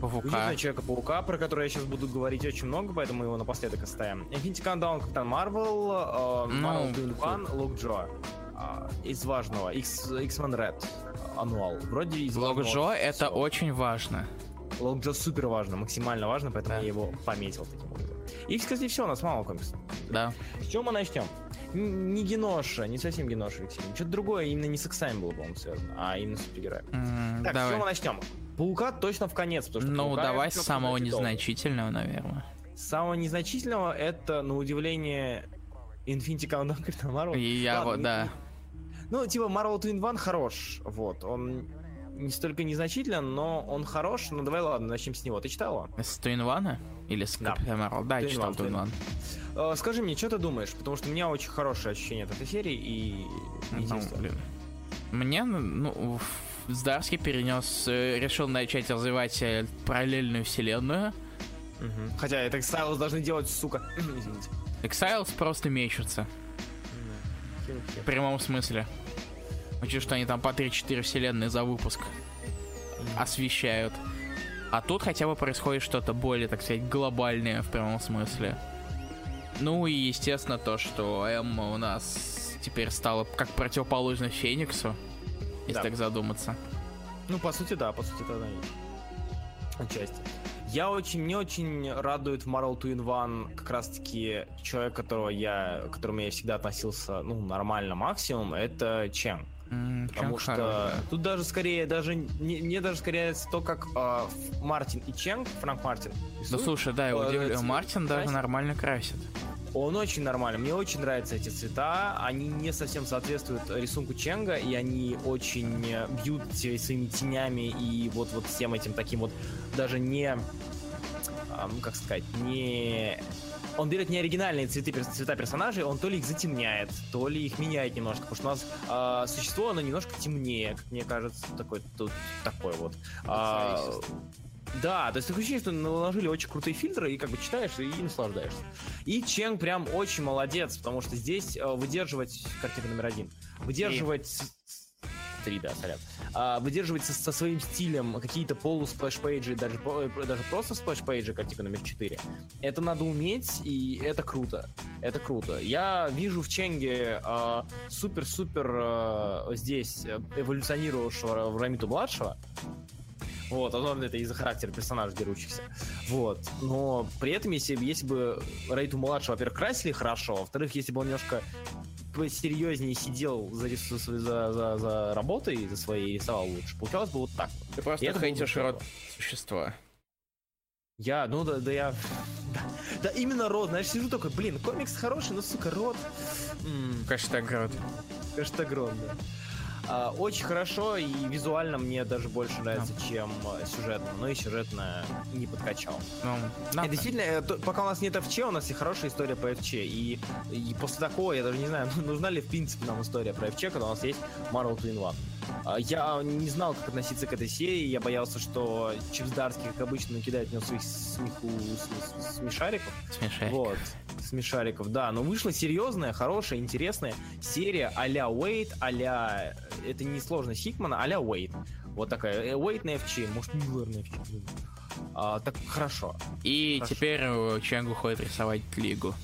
ПВК. Удивительного Человека-паука, про который я сейчас буду говорить очень много, поэтому его напоследок оставим. Infinity Countdown, Капитан Марвел, Marvel Two-in-One, Lockjaw. А, Из важного. X- X-Men Red. Ануал. Вроде из важного Джо это очень важно. Лок Джо супер важно, максимально важно, поэтому Да. я его пометил таким образом. И, кстати, все, у нас мало комиксов. Да. С чего мы начнем? Не Геноша, не совсем Геноша, Алексей. Что-то другое, именно не с иксами было, по-моему, связано, а именно с супергероем. М, Так, с давай. чего мы начнем? Паука точно в конец, потому что Ну, давай с самого незначительного, наверное. Самого незначительного это, на удивление, Infinity Countdown Капитан Марвел. И я вот, да. Ну, типа, Marvel Twin One хорош, вот, он не столько незначителен, но он хорош, ну давай, ладно, начнем с него. Ты читал его? С Туинвана? Или с Да. Да, я читал Туинван. Э, скажи мне, что ты думаешь? Потому что у меня очень хорошее ощущение от этой серии и... Ну, блин. Мне, ну, в- Здарский перенес, э, решил начать развивать э, параллельную вселенную. Мгм. Хотя это Стайлз должны делать, сука. Извините. Exiles просто мечутся. В прямом смысле. Учитывая, что они там по 3-4 вселенные за выпуск освещают. А тут хотя бы происходит что-то более, так сказать, глобальное в прямом смысле. Ну и, естественно, то, что Эмма у нас теперь стала как противоположность Фениксу, если Да. так задуматься. Ну, по сути, да, по сути, это она. Отчасти. Я очень, мне очень радует в Marvel Twin One как раз-таки человек, которого я, к которому я всегда относился, ну, нормально максимум, это Чен. Потому чем что хорошо. тут даже скорее, даже, не- мне даже скорее нравится то, как э, Мартин и Ченг, Франк Мартин, Да рисуют. слушай, да, Э, удивлен. цвет Мартин даже красит. нормально красит. Он очень нормально. Мне очень нравятся эти цвета. Они не совсем соответствуют рисунку Ченга, и они очень э, бьют своими тенями и вот, вот всем этим таким вот даже не... ам, как сказать, не он берет не оригинальные цветы, цвета персонажей, он то ли их затемняет, то ли их меняет немножко, потому что у нас а, существо, оно немножко темнее, как мне кажется, такой, тут, такой вот. А, да, то есть такое ощущение, что наложили очень крутые фильтры, и как бы читаешь и наслаждаешься. И Ченг прям очень молодец, потому что здесь э, выдерживать, картина номер один, выдерживать и 3, да, сорян, а, выдерживается со своим стилем какие-то полу splash page и, даже, э, даже просто splash page и, картинка номер 4. Это надо уметь, и это круто. Это круто. Я вижу в Ченге а, супер-супер а, а, здесь э, эволюционировавшего в Ромиту младшего, вот, особенно это из-за характера персонажей дерущихся. Вот. Но при этом, если, если бы Ромиту младшего, во-первых, красили хорошо, во-вторых, если бы он немножко посерьезнее сидел за, за, за, за работой, за своей рисовал лучше, получалось бы вот так. вот. Ты просто хейтишь род существа. Я, ну да, да я... Да, да именно род, знаешь, сижу такой, блин, комикс хороший, но, сука, род... М, Хэштег род. Хэштег род, да. А, очень хорошо, и визуально мне даже больше нравится, чем э, сюжетно. Но и сюжетно не подкачал. Ну, И действительно, э, то- пока у нас нет ФЧ, у нас есть хорошая история по ФЧ. И, и после такого, я даже не знаю, нужна ли в принципе нам история про ФЧ, когда у нас есть Marvel Twin One. А, Я не знал, как относиться к этой серии, я боялся, что Чипс Дарский, как обычно, накидает в него своих смеху, см- см- смешариков. Смешай. Вот, смешариков, да. Но вышла серьезная, хорошая, интересная серия а-ля Уэйт, а-ля... Это не сложность Хикмана, а-ля Уэйт. Вот такая. Э, Уэйт на FG, может, Миллер на FG. А, так, хорошо. И Хорошо. теперь э, Ченг уходит рисовать Лигу.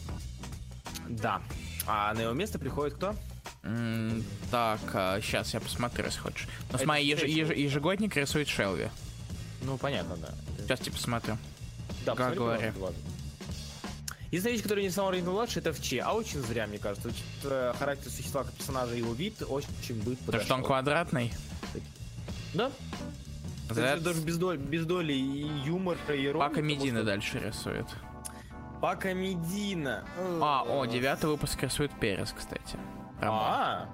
Да. А на его место приходит кто? М, Так, сейчас я посмотрю, если хочешь. Ну, смотри, еж- еж- ежегодник рисует Шелви. Ну, понятно, да. Сейчас тебе посмотрю. Да, как ладно. Единственная вещь, которая не самого уровня младше, это в Че. А очень зря, мне кажется. Учитывая характер существа как персонажа и его вид, очень будет То, что он квадратный? Да. That... Даже без доли, без доли и юмора, и иронии. Пака Медина что... дальше рисует. Пака Медина. А, о, девятый выпуск рисует Перес, кстати. Рамон. А,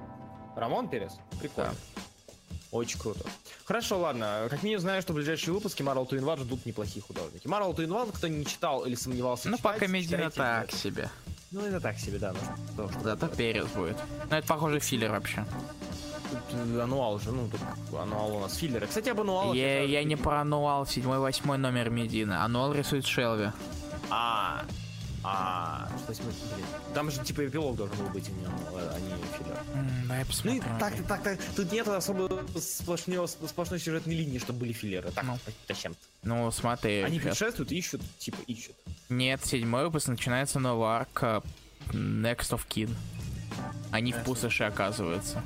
Рамон Перес? Прикольно. Да. Очень круто. Хорошо, ладно. Как минимум знаю, что в ближайшие выпуски Marvel to Invad ждут неплохие художники. Marvel to Invad, кто не читал или сомневался Ну, пока Медина так это. себе. Ну, это так себе, да. Ну, что, Зато перец будет. Ну, это, похоже, филлер вообще. Тут э, ануал же, ну, тут ануал у нас филлеры. Кстати, об ануалах... Я, я не про ануал, седьмой, восьмой номер Медина. Ануал рисует Шелви. А, а, что блин. Там же типа эпилог должен был быть, а не филлер. Mm, да, я посмотрю. Ну так, так, так, тут нет особо сплошной, сплошной сюжетной линии, чтобы были филлеры. Так, ну. зачем? Ну, смотри. Они путешествуют, ищут, типа, ищут. Нет, седьмой выпуск начинается новая арка Next of Kin. Они в пустоши оказываются.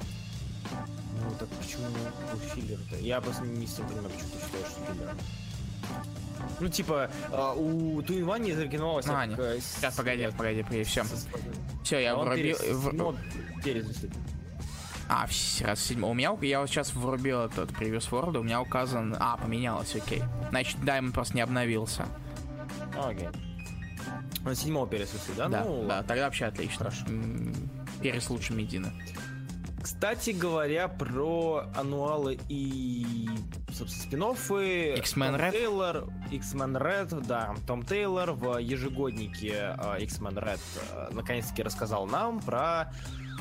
Ну так почему филлер-то? Я просто не совсем понимаю, почему ты считаешь, что филлер. Ну, типа, э, у Туинвани зарекомендовалось... А, как, э, Сейчас, погоди, погоди, погоди, все. Все, я а врубил... А, раз седьмой. У меня, я вот сейчас врубил этот Previous World, у меня указан... А, поменялось, окей. Значит, Даймонд просто не обновился. Окей. На седьмого пересуси, да? Да, ну, да, тогда вообще отлично. Хорошо. Перес лучше Медины. Кстати говоря, про ануалы и, собственно, спин X-Men Red. Тейлор, X-Men Red, да, Том Тейлор в ежегоднике X-Men Red uh, наконец-таки рассказал нам про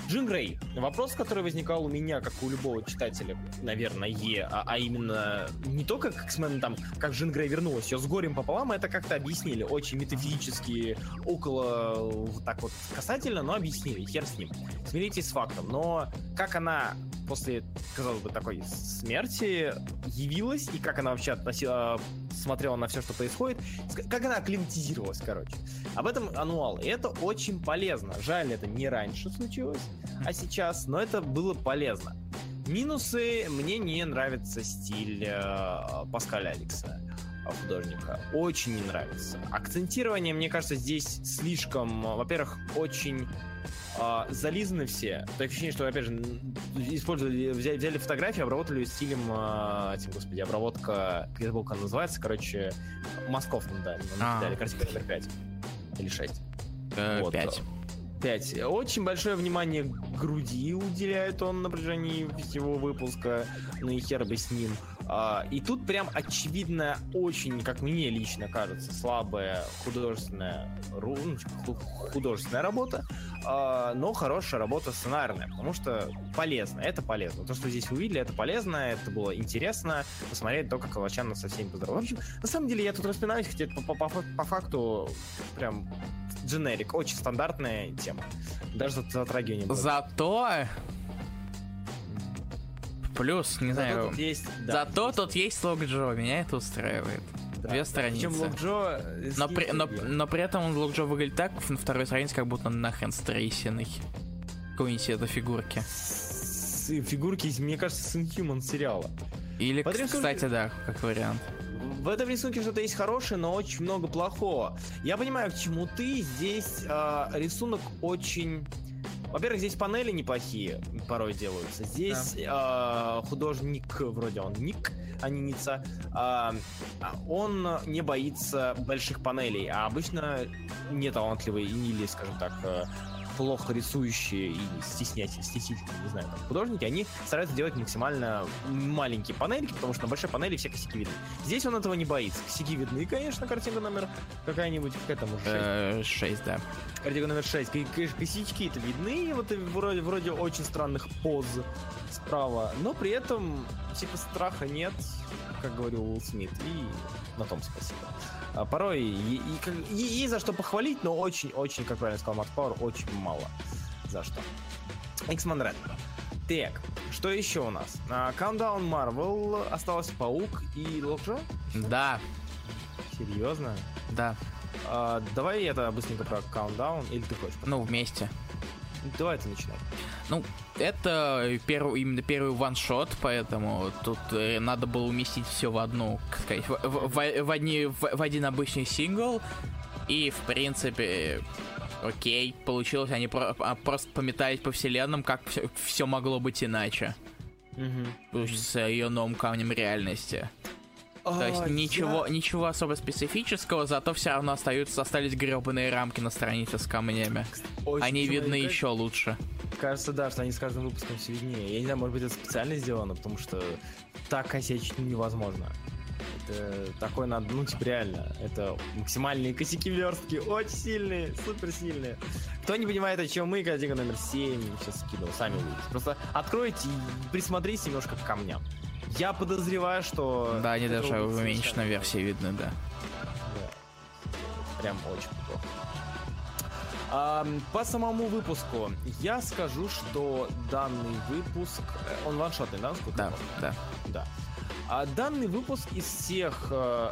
Джин Грей. Вопрос, который возникал у меня, как у любого читателя, наверное, а, а именно не только как X-Men, там, как Джин Грей вернулась, ее с горем пополам, это как-то объяснили, очень метафизически, около, вот так вот касательно, но объяснили, хер с ним. Смиритесь с фактом, но как она после, казалось бы, такой смерти явилась, и как она вообще относила, смотрела на все, что происходит, как она акклиматизировалась, короче. Об этом ануал. И это очень полезно. Жаль, это не раньше случилось, а сейчас, но это было полезно. Минусы мне не нравится стиль э, Паскаля Алекса художника. Очень не нравится. Акцентирование, мне кажется, здесь слишком, во-первых, очень э, зализаны все. То ощущение, что, опять же, использовали, взяли, взяли фотографии, обработали стилем, э, этим, господи, обработка, как это называется, короче, мазков нам дали. Нам дали картинка номер 5. Или 6? Э, вот. 5. 5. Очень большое внимание груди уделяет он на протяжении всего выпуска. Ну и хер бы с ним. А, и тут прям очевидно очень, как мне лично кажется, слабая художественная, ну, типа, художественная работа, а, но хорошая работа сценарная, потому что полезно, это полезно. То, что здесь увидели, это полезно, это было интересно посмотреть то, как Калачан со всеми поздоровался. В общем, на самом деле я тут распинаюсь, хотя по, по, по, по факту прям дженерик, очень стандартная тема. Даже затрагивание. Зато Плюс, не Зато знаю. Тут есть, да, Зато есть. тут есть лог Джо, меня это устраивает. Да, Две да. страницы. Причем лог Джо... Но при, но, но при этом лог Джо выглядит так на второй странице, как будто нахрен стрейсенный. Какой-нибудь это фигурки. С, фигурки, мне кажется, с Inhuman сериала. Или, Под кстати, да, как вариант. В этом рисунке что-то есть хорошее, но очень много плохого. Я понимаю, к чему ты. Здесь э, рисунок очень во-первых, здесь панели неплохие порой делаются. Здесь да. э, художник, вроде он Ник, а не Ница, э, он не боится больших панелей, а обычно не талантливый или, скажем так, э, плохо рисующие и стеснятельные, стеснительные, не знаю, там, художники, они стараются делать максимально маленькие панельки, потому что на большой панели все косяки видны. Здесь он этого не боится. Косяки видны, конечно, картинка номер какая-нибудь, к этому 6. 6, да. Картинка номер 6. Косячки это видны, вот вроде, вроде очень странных поз справа, но при этом типа страха нет, как говорил Уилл Смит, и на том спасибо. А порой и, и, и, есть за что похвалить, но очень-очень, как правильно сказал Макс Пауэр, очень мало за что. X-Men Red. Так, что еще у нас? Uh, Countdown Marvel, осталось Паук и Локджо? Да. Серьезно? Да. Uh, давай это быстренько про Countdown, или ты хочешь? Ну, вместе. Давай ты начинай. Ну, это первый, именно первый ваншот, поэтому тут э, надо было уместить все в одну, как сказать, в, в, в, одни, в, в один обычный сингл. И, в принципе, окей, получилось, они про- а, просто пометались по вселенным, как все, могло быть иначе. Мгм. С ее новым камнем реальности. То есть ничего, я- ничего особо специфического, зато все равно остаются, остались гребаные рамки на странице с камнями. Очень Они видны мне еще лучше. Кажется, да, что они с каждым выпуском все виднее. Я не знаю, может быть, это специально сделано, потому что так косячить невозможно. Это такое надо, ну, типа, реально. Это максимальные косяки верстки, очень сильные, супер сильные. Кто не понимает, о чем мы, картинка номер 7, сейчас скину, сами увидите. Просто откройте и присмотритесь немножко к камням. Я подозреваю, что... Да, они даже в уменьшенной версии видны, да. Да. Прям очень плохо. Ам, по самому выпуску я скажу, что данный выпуск, э, он ваншотный, да, насколько я Да, да. Да. А данный выпуск из всех... э,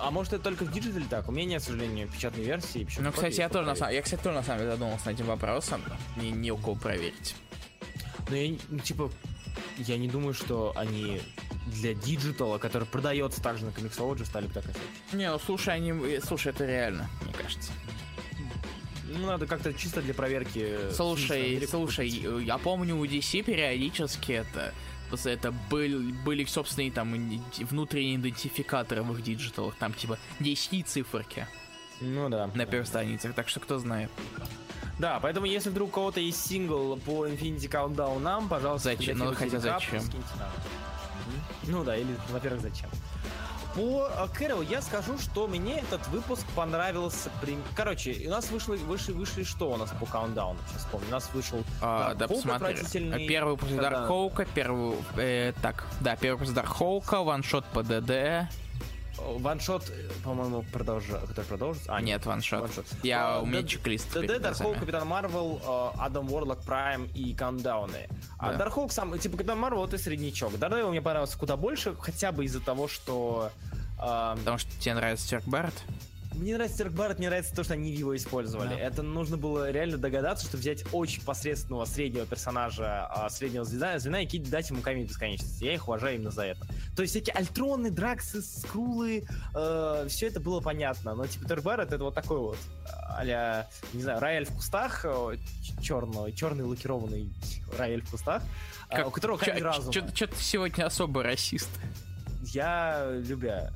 а может это только в digital е так? У меня нет, к сожалению, печатной версии. печатной Ну, кстати, я тоже на самом, я, кстати, тоже на самом деле задумался над этим вопросом. Не, не у кого проверить. Но я, ну, типа, я не думаю, что они для digital а, который продается также на Comixology, стали бы так косячить. Не, ну слушай, они, э, слушай, это реально, мне кажется. Ну, надо как-то чисто для проверки... э, Слушай, слушай, э, я помню у DC периодически это это были, были собственные там внутренние идентификаторы в их диджиталах, там типа 10 циферки Ну да. на первых страницах, так что кто знает. Да, поэтому если вдруг у кого-то есть сингл по Infinity Countdown нам, пожалуйста, Зачем? Ну, хотя зачем? скиньте нам. Ну да, или, во-первых, зачем. По э, Кэрол я скажу, что мне этот выпуск понравился. при- Короче, у нас вышло, вышли, вышли что у нас по каунтдауну? Сейчас вспомню. У нас вышел А, Dark да, отвратительный, Первый выпуск когда- Даркхоука, первый... э, так, да, первый выпуск Даркхоука, ваншот по ДД. Ваншот, по-моему, продолжа... который продолжится. А, Нет, ваншот. ваншот. Я, А, у меня чек-лист ДД, Дархолк. Капитан Марвел, э, Адам Уорлок, Прайм и Каунтдауны. А Да. Дархолк сам, типа, Капитан Марвел, это среднячок. Дархолк мне понравился куда больше, хотя бы из-за того, что... э, Потому что тебе нравится Терк Барретт? Мне нравится Терк Барретт, мне нравится то, что они его использовали. Да. Это нужно было реально догадаться, что взять очень посредственного среднего персонажа, а, среднего звена, звена и дать ему камень бесконечности. Я их уважаю именно за это. То есть всякие альтроны, драксы, скрулы, все это было понятно. Но типа Терк Барретт это вот такой вот а не знаю, рояль в кустах, черный, черный лакированный рояль в кустах, а, у которого камень разума. Что-то сегодня особо расист. Я любя.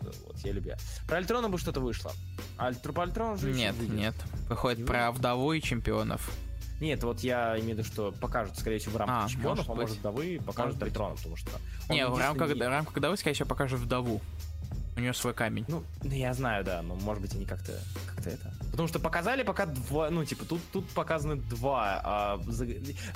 Вот, я любя. Про Альтрона бы что-то вышло. Альтро по Альтрону же Нет, нет. Выходит Не про вдову и чемпионов. Нет, вот я имею в виду, что покажут, скорее всего, в рамках А, чемпионов, может а может, вдовы покажут Может. Альтрона, потому что... Не, в рамках, в рамках вдовы, скорее всего, покажут вдову. У нее свой камень. Ну, ну, я знаю, да, но может быть они как-то как это. Потому что показали пока два, ну, типа, тут, тут показаны два. а, за-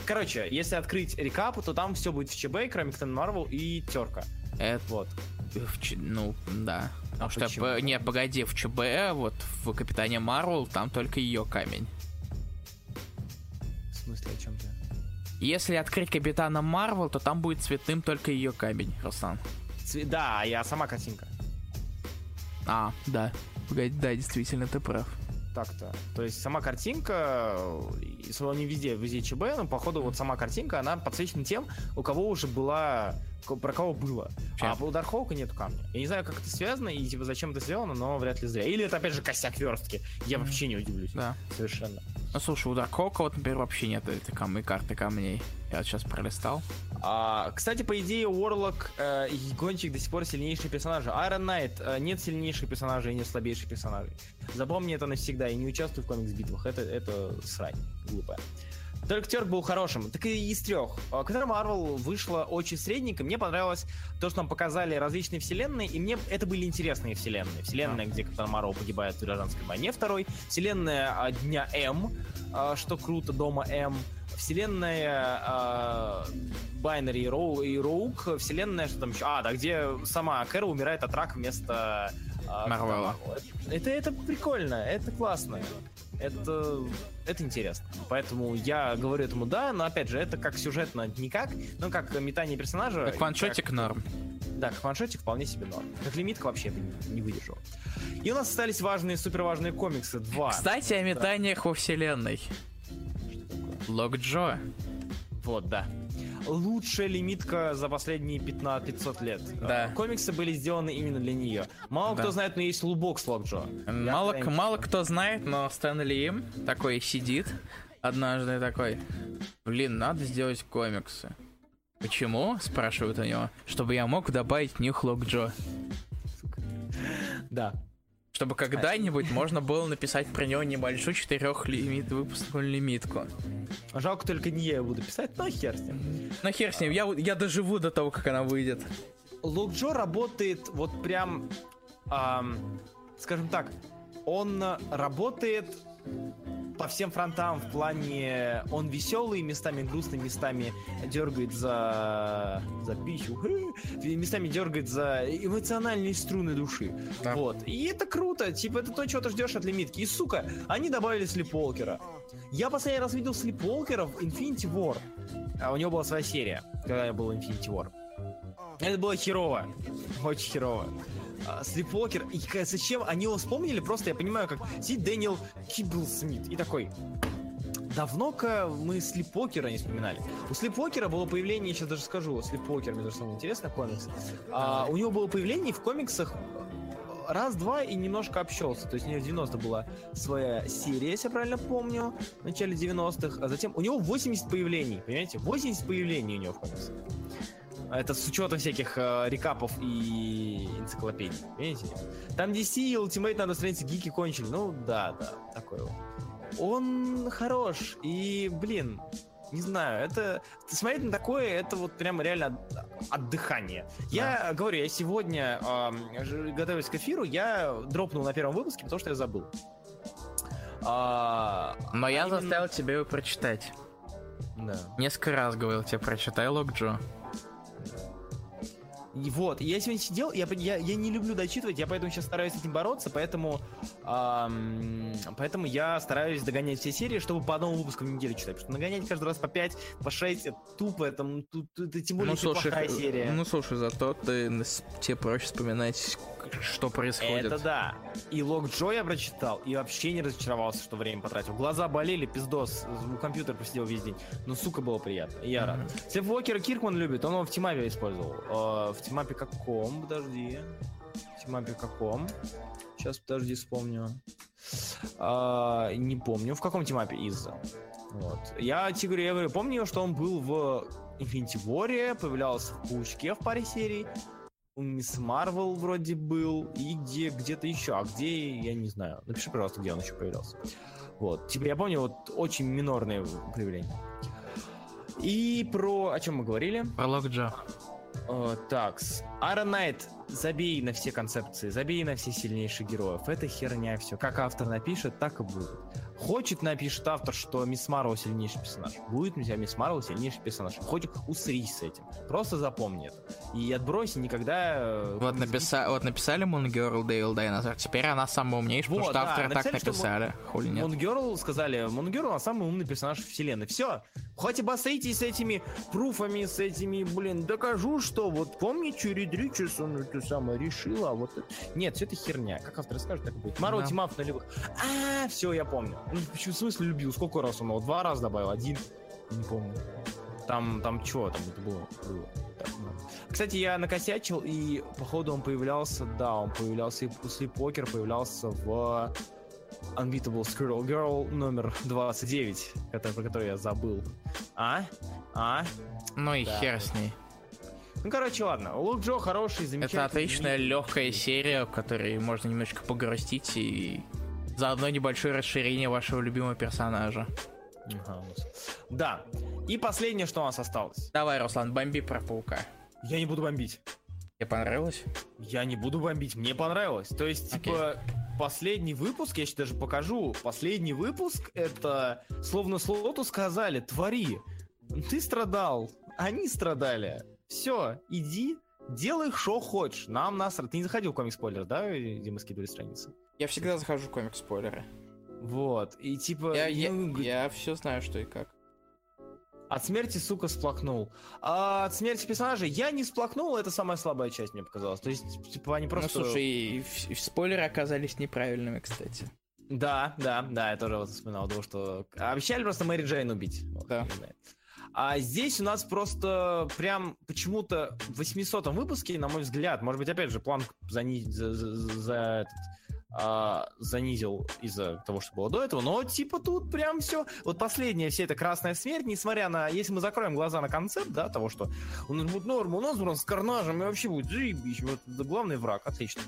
Короче, если открыть рекап, то там все будет в ЧБ, кроме Капитан Марвел и Терка. Это, Вот. в Ч- ну, да. Потому что, почему? п- не, погоди, в ЧБ, вот в Капитане Марвел, там только ее камень. В смысле, о чем ты? Если открыть Капитана Марвел, то там будет цветным только ее камень, Руслан. Цве- Да, я сама картинка. А, да. Погоди, да, действительно, ты прав. Так-то. То есть сама картинка, и, собственно, не везде, везде ЧБ, но походу вот сама картинка, она подсвечена тем, у кого уже была, про кого было. Чем? А у Дархоука нету камня. Я не знаю, как это связано и типа зачем это сделано, но вряд ли зря. Или это опять же косяк верстки. Я вообще не удивлюсь. Да. Совершенно. Ну, слушай, у Даркока, вот, например, вообще нет этой кам- карты камней. Я вот сейчас пролистал. А, кстати, по идее, Уорлок э, и Гонщик до сих пор сильнейшие персонажи. Iron Knight э, нет сильнейших персонажей и нет слабейших персонажей. Запомни это навсегда и не участвуй в комикс-битвах. Это, это срань глупая. Только Терк был хорошим. Так и из трех. А, Капитан Марвел вышла очень средненько. Мне понравилось то, что нам показали различные вселенные, и мне это были интересные вселенные. Вселенная, где Капитан Марвел погибает в гражданской войне второй. Вселенная а, Дня М, а, что круто, Дома М. Вселенная а, Байнери и, Роу, и Роук. Вселенная, что там еще? А, да, где сама Кэрол умирает от рака вместо... а, Марвела. Это, это прикольно, это классно. Это, это интересно. Поэтому я говорю этому да, но опять же, это как сюжетно никак, но как метание персонажа. Как ваншотик норм. да, как ваншотик вполне себе норм. Как лимитка вообще не, не выдержал. И у нас остались важные, супер важные комиксы. Два. Кстати, о метаниях во вселенной. Лок Джо. Вот, да. Лучшая лимитка за последние 15 500 лет. Да. Комиксы были сделаны именно для нее. Мало Да. кто знает, но есть лубок с Локджо. Мало, Я- мало кто знает, но Стэн Ли такой сидит однажды такой, блин, надо сделать комиксы. Почему? Спрашивают у него. Чтобы я мог добавить Нюх Лок Джо. Да. Чтобы когда-нибудь можно было написать про него небольшую четырех лимит, выпускную лимитку. Жалко только не я ее буду писать, но хер с ним. Ну хер с ним, я, я доживу до того, как она выйдет. Локджо работает вот прям, ам, скажем так, он работает по всем фронтам в плане он веселый, местами грустный, местами дергает за за пищу, местами дергает за эмоциональные струны души. Да. Вот. И это круто, типа это то, чего ты ждешь от лимитки. И сука, они добавили Слепволкера. Я последний раз видел Слепволкера в Infinity War. А у него была своя серия, когда я был Infinity War. Это было херово. Очень херово. А, Слепвокер, и зачем они его вспомнили? Просто я понимаю, как сидит Дэниел Кибл Смит и такой. Давно-ка мы Слепокера не вспоминали. У Слепокера было появление, сейчас даже скажу, Слепокер, мне даже самое интересно, комикс. А, у него было появление в комиксах раз-два и немножко общался. То есть у него в 90 была своя серия, если я правильно помню, в начале 90-х. А затем у него 80 появлений, понимаете? 80 появлений у него в комиксах. Это с учетом всяких э, рекапов и энциклопедий, понимаете? Там DC и Ultimate надо страницы гики кончили. Ну да, да, такой вот. Он хорош, и, блин, не знаю, это... Смотреть на такое, это вот прям реально от- отдыхание. Я говорю, я сегодня, ж- готовясь к эфиру, я дропнул на первом выпуске, потому что я забыл. А, Но я именно- заставил тебя его прочитать. да. Несколько раз говорил тебе, прочитай Лок Джо. И вот, я сегодня сидел, я, я, я не люблю дочитывать, я поэтому сейчас стараюсь с этим бороться, поэтому, ам, поэтому я стараюсь догонять все серии, чтобы по одному выпуску в неделю читать. Потому что нагонять каждый раз по 5, по 6, это тупо, это, тут- это тем более, если плохая серия. ну слушай, зато ты тебе проще вспоминать, что происходит. Это да. И Лок Джо я прочитал, и вообще не разочаровался, что время потратил. Глаза болели, пиздос, у компьютера посидел весь день. Но, сука, было приятно, и я рад. Слеп Уокера Киркман любит, он его в тимапе использовал. Э, в тимапе каком? Подожди. В тимапе каком? Сейчас, подожди, вспомню. А, не помню, в каком тимапе из Вот. Я говорю, я говорю, помню, что он был в Infinity War, появлялся в Паучке в паре серий, Мисс Марвел вроде был, и где, где-то еще, а где, я не знаю. Напиши, пожалуйста, где он еще появлялся. Вот, типа, я помню, вот очень минорные появления. И про... О чем мы говорили? Про Лок Джо. Э, так, Iron Knight, забей на все концепции, забей на все сильнейших героев. Это херня все. Как автор напишет, так и будет. Хочет, напишет автор, что Мисс Марвел сильнейший персонаж. Будет у тебя Мисс Марвел сильнейший персонаж. Хочет, усрись с этим. Просто запомни это. И отбрось и никогда... э, Вот, написа... вот написали Moon Girl Devil Dinosaur, теперь она самая умнейшая, потому Вот, что да, авторы так написали, что написали. Хули нет. Монгерл сказали, Монгерл он самый умный персонаж вселенной. Все. Хоть обосритесь с этими пруфами, с этими, блин, докажу, что вот помните, Рид Ричардсон это самое решила, а вот это... Нет, все это херня. Как автор скажет, так и будет. Марвел Да. Тимаф нулевых. А, все, я помню. Ну, в смысле любил? Сколько раз он его? Два раза добавил? Один? Не помню. Там, там чего там это было? было. Кстати, я накосячил, и походу он появлялся, да, он появлялся и после покер появлялся в Unbeatable Squirrel Girl номер 29, который, про который я забыл. А? А? Ну и Да. хер с ней. Ну, короче, ладно. Лук Джо хороший, замечательный. Это отличная легкая серия, в которой можно немножечко погрустить и заодно небольшое расширение вашего любимого персонажа. Да. И последнее, что у нас осталось. Давай, Руслан, бомби про паука. Я не буду бомбить. Тебе понравилось? Я не буду бомбить, мне понравилось. То есть, Окей. типа, последний выпуск, я сейчас даже покажу, последний выпуск, это словно слоту сказали, твори, ты страдал, они страдали, все, иди, делай, что хочешь, нам насрать. Ты не заходил в комик-спойлер, да, где мы скидывали страницы? Я всегда захожу в комик-спойлеры. Вот, и типа... Я, ну, я все знаю, что и как. От смерти, сука, сплакнул. А от смерти персонажей я не сплакнул, это самая слабая часть, мне показалось. То есть, типа, они просто... Ну, слушай, и, и спойлеры оказались неправильными, кстати. Да, да, да, я тоже вот вспоминал, думал, что... Обещали просто Мэри Джейн убить. Вот, Да. не знаю. А здесь у нас просто прям почему-то в 800 выпуске, на мой взгляд, может быть, опять же, план за, за, за, за этот а, занизил из-за того, что было до этого, но типа тут прям все. Вот последняя вся эта красная смерть, несмотря на, если мы закроем глаза на концепт, да, того, что у нас будет норма, у нас будет с карнажем, и вообще будет заебись, вот главный враг, отлично.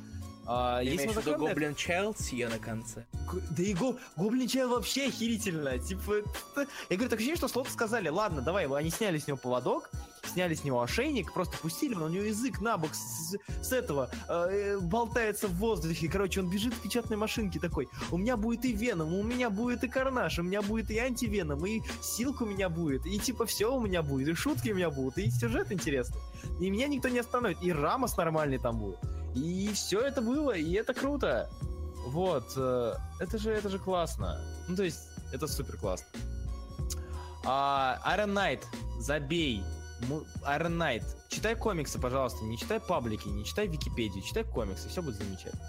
А, если мы закроем Гоблин Чайлдс я на конце. Да и го, Гоблин Чайлд вообще охерительно. Типа, я говорю, так ощущение, что слот сказали, ладно, давай, они сняли с него поводок, сняли с него ошейник, просто пустили, но у него язык на бок с, с этого э, болтается в воздухе. Короче, он бежит в печатной машинке такой. У меня будет и Веном, у меня будет и Карнаж, у меня будет и антивеном, и Силк у меня будет, и типа все у меня будет, и шутки у меня будут, и сюжет интересный. И меня никто не остановит, и Рамос нормальный там будет. И все это было, и это круто. Вот, э, это же, это же классно. Ну, то есть, это супер классно. А, Iron Knight, забей. Iron Knight. Читай комиксы, пожалуйста, не читай паблики, не читай Википедию, читай комиксы, все будет замечательно.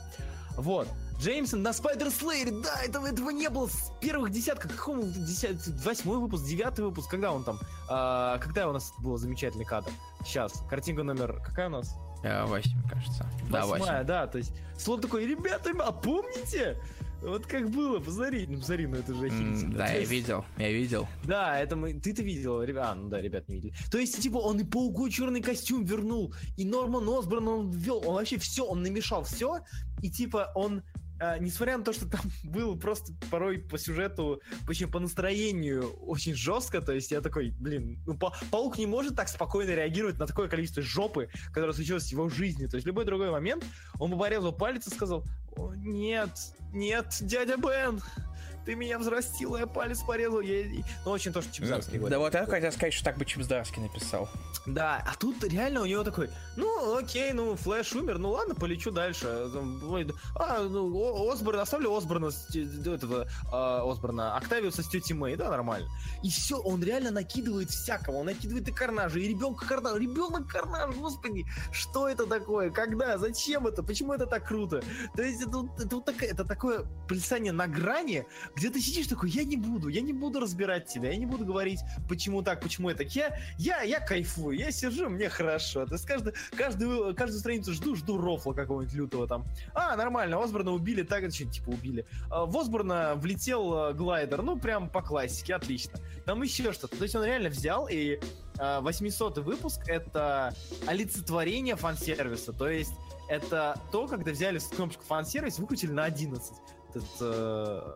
Вот. Джеймсон на Спайдер Слейер, да, этого, этого не было с первых десятков, какому восьмой выпуск, девятый выпуск, когда он там, а, когда у нас был замечательный кадр? Сейчас, картинка номер, какая у нас? Восемь, кажется. Да, Восьмая, да, то есть слон такой, ребята, а помните? Вот как было, посмотри, ну посмотри, ну это же охерительно. Mm, да, я видел, я видел. Да, это мы, ты-то видел, ребят, а, ну да, ребят не видели. То есть, типа, он и пауку черный костюм вернул, и Норман Осборн он ввел, он вообще все, он намешал все, и типа он а, несмотря на то, что там было просто порой по сюжету, почему по настроению очень жестко, то есть я такой, блин, ну, па паук не может так спокойно реагировать на такое количество жопы, которое случилось в его жизни. То есть любой другой момент он бы порезал палец и сказал, нет, нет, дядя Бен, ты меня взрастил, я палец порезал. Я... Ну, очень то, что Чипзарский говорит. Да вот я хотел сказать, что так бы Чипзарский написал. Да, а тут реально у него такой, ну, окей, ну, Флэш умер, ну ладно, полечу дальше. А, ну, Осборн, оставлю Осборна, этого, а, Осборна, Октавиуса с тетей Мэй, да, нормально. И все, он реально накидывает всякого, он накидывает и Карнажа, и ребенка Карнажа, ребенок Карнаж, господи, что это такое, когда, зачем это, почему это так круто? То есть это, это, вот такое, это такое плясание на грани, где ты сидишь такой, я не буду, я не буду разбирать тебя, я не буду говорить, почему так, почему это. Я, я, я кайфую, я сижу, мне хорошо. То есть каждый, каждую, каждую страницу жду, жду рофла какого-нибудь лютого там. А, нормально, Осборна убили, так, типа убили. А, в Осборна влетел э, глайдер, ну, прям по классике, отлично. Там еще что-то. То есть он реально взял и 800 а, выпуск — это олицетворение фан-сервиса. То есть это то, когда взяли кнопочку фан-сервис, выкрутили на 11. Этот, э,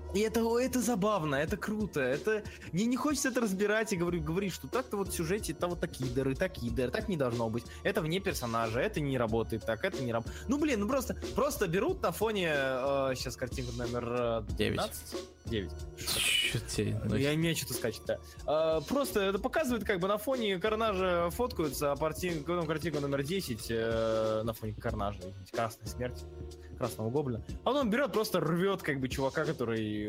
и это, это забавно, это круто, это... Мне не хочется это разбирать и говорю, говорить, что так-то вот в сюжете это вот такие дыры, такие дыры, так не должно быть. Это вне персонажа, это не работает так, это не работает. Ну, блин, ну просто, просто берут на фоне... Э, сейчас картинка номер 19? 9. 9. Ну, я имею что-то скачать, да. Э, просто это показывает, как бы на фоне Карнажа фоткаются, а картинка, ну, картинка номер 10 э, на фоне Карнажа, Красная смерть красного гоблина. А потом берет, просто рвет, как бы, чувака, который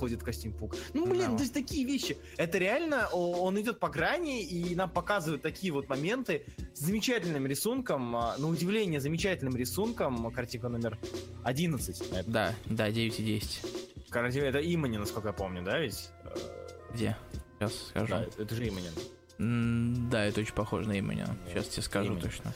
ходит костюм пук. Ну, блин, no. то есть такие вещи. Это реально, он идет по грани, и нам показывают такие вот моменты с замечательным рисунком, а, на удивление, замечательным рисунком, картинка номер 11. Наверное. Да, да, 9 и 10. Картинка, это Имани, насколько я помню, да, ведь? Где? Сейчас скажу. Да, это же Имани. Да, это очень похоже на Имани. Сейчас тебе скажу Имани. точно.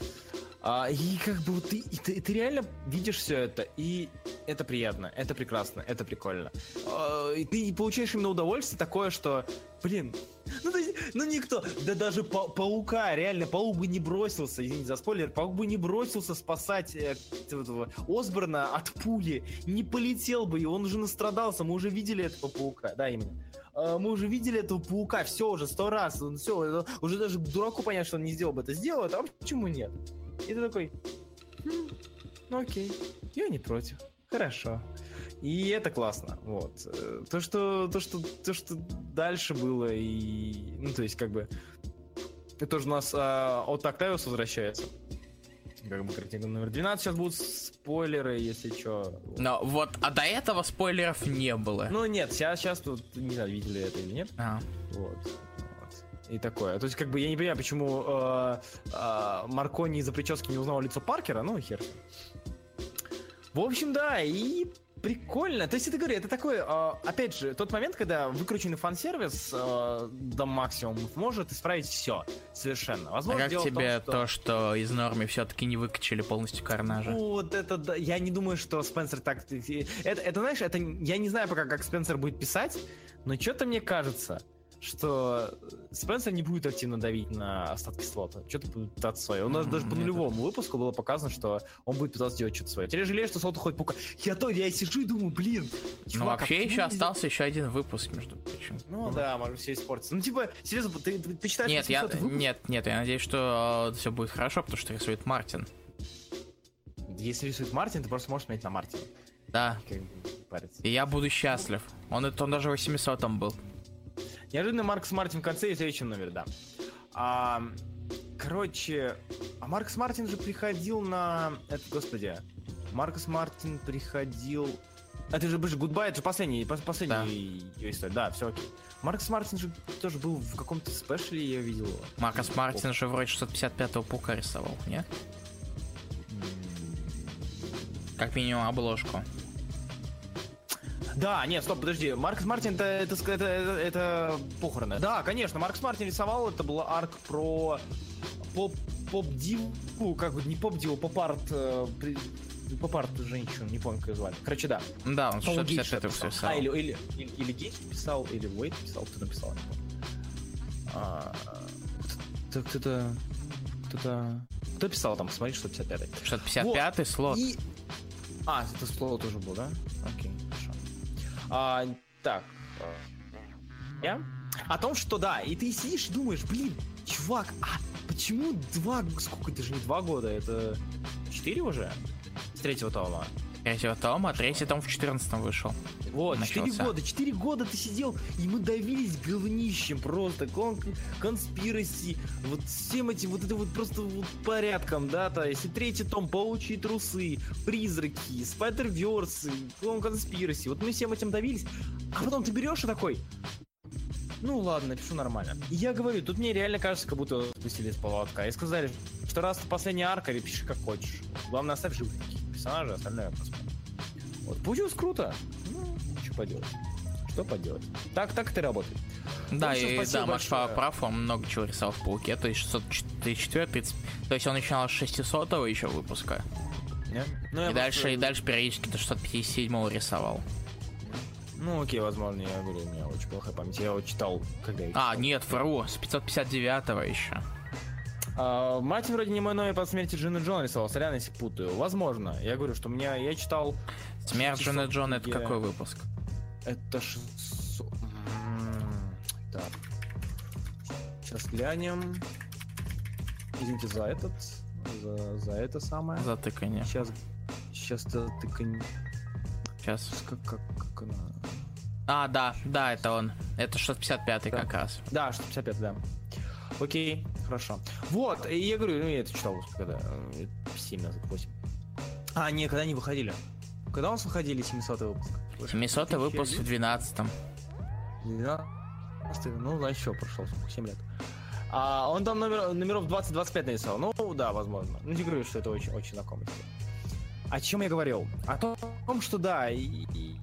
А, и как бы ты, ты, ты реально видишь все это, и это приятно, это прекрасно, это прикольно. А, и ты получаешь именно удовольствие такое, что, блин, ну, то есть, ну никто, да даже па паука, реально, паук бы не бросился, извините за спойлер, паук бы не бросился спасать э, этого Осборна от пули, не полетел бы, и он уже настрадался, мы уже видели этого паука, да, именно а, мы уже видели этого паука, все уже сто раз, все, уже даже дураку понять, что он не сделал бы это, сделает, а почему нет? И ты такой, хм, ну окей, я не против, хорошо. И это классно, вот. Э, то, что, то, что, то, что дальше было, и, ну, то есть, как бы, это тоже у нас а, от Octavius возвращается. Как бы картинка номер 12 сейчас будут спойлеры, если что. Но вот, а до этого спойлеров не было. Ну нет, сейчас, сейчас тут, не знаю, видели это или нет. А. Вот и такое. То есть, как бы, я не понимаю, почему э, э, Маркони из-за прически не узнал лицо Паркера, ну, хер. В общем, да, и прикольно. То есть, это говорю, это такой, э, опять же, тот момент, когда выкрученный фан-сервис э, до максимума может исправить все совершенно. А Возможно, как дело в том, тебе что- то, что из норми все-таки не выкачали полностью карнажа? Ну, Вот это, да, я не думаю, что Спенсер так... Это, это, знаешь, это я не знаю пока, как Спенсер будет писать, но что-то мне кажется, что Спенсер не будет активно давить на остатки слота. Что-то будет пытаться свое. У нас М, даже по это- нулевому выпуску было показано, что он будет пытаться делать что-то свое. Теперь жалею, что слот уходит пука. Я то, я сижу и думаю, блин, Ну, чувак, а вообще еще нельзя- остался еще один выпуск, между прочим. Ну да, может все испортится. Ну типа, серьезно, ты, ты, ты читаешь Нет, я, 800 выпуск? нет, нет, я надеюсь, что все будет хорошо, потому что рисует Мартин. Если рисует Мартин, ты просто можешь смотреть на Мартина. Да, Как бы париться. и я буду счастлив. Он, это, он даже 800 был. Неожиданно Маркс Мартин в конце и в следующем номере, да. А, короче, а Маркс Мартин же приходил на... Это, господи, Маркс Мартин приходил... Это же, же Гудбай, это же последний, пос- последний ее история. Да, все окей. Маркос Мартин же тоже был в каком-то special е, я видел его. Маркос Мартин же вроде 655-го Паука рисовал, нет? Как минимум обложку. Да, нет, стоп, подожди. Маркос Мартин это, это, это, это, похороны. Да, конечно, Маркос Мартин рисовал, это был арк про поп, поп-диву, как бы не поп-диву, поп-арт, э, поп-арт женщин, не помню, как ее звали. Короче, да. Да, он По-моему, Гейш 655 написал. все рисовал. А, или, или, или, или Гейш писал, или Уэйт писал, кто написал, не помню. А, кто- кто-то... Кто-то... Кто писал там? Смотри, 155 655 слот. и... А, это слово тоже было, да? Окей. А, так. э, Я? О том, что да, и ты сидишь и думаешь, блин, чувак, а почему два... Сколько, это же не два года, это четыре уже? С третьего тома. Третьего тома, третий том в 14 вышел. Вот, Начался. года, четыре года ты сидел, и мы давились говнищем просто, кон конспираси, вот всем этим, вот это вот просто вот порядком, да, то есть и третий том, паучьи трусы, призраки, спайдерверсы, кон конспираси, вот мы всем этим давились, а потом ты берешь и такой, ну ладно, напишу нормально. И я говорю, тут мне реально кажется, как будто спустили с поводка, и сказали, что раз это последняя арка, пиши как хочешь, главное оставь живых персонажей, остальное посмотрим. Вот, получилось круто. Ну, что поделать. Что поделать. Так, так это и работает. Да, общем, и спасибо да, Макс прав, он много чего рисовал в Пауке, то есть 634, 30... То есть он начинал с 600 еще выпуска. Ну, я И дальше, просто- и дальше периодически до 657 рисовал. Ну, окей, возможно, я говорю, у меня очень плохая память. Я его читал, когда я А, читал. нет, вру, с 559 еще. А, Мартин вроде не мой номер по смерти Джина Джона рисовал, сорян, если путаю. Возможно. Я говорю, что у меня, я читал... Смерть Джона 600 Джона это какой выпуск? Это 600... М, Так. Сейчас глянем. Извините за этот, за, за это самое. Затыкание. Сейчас, сейчас ты, Сейчас. как, как, как она... А, да, да, это он. Это 655 Да. как раз. Да, 655, да. Окей, хорошо. Вот, и я говорю, ну я это читал, когда э, 7 назад, 8. А, не, когда они выходили. Когда у нас выходили 700 выпуск? 700 выпуск в 12 12, ну, значит, еще прошло сколько, 7 лет. А он там номер, номеров 20-25 нарисовал. Ну, да, возможно. Ну, не говорю, что это очень, очень знакомый. О чем я говорил? О том, что да, и, и,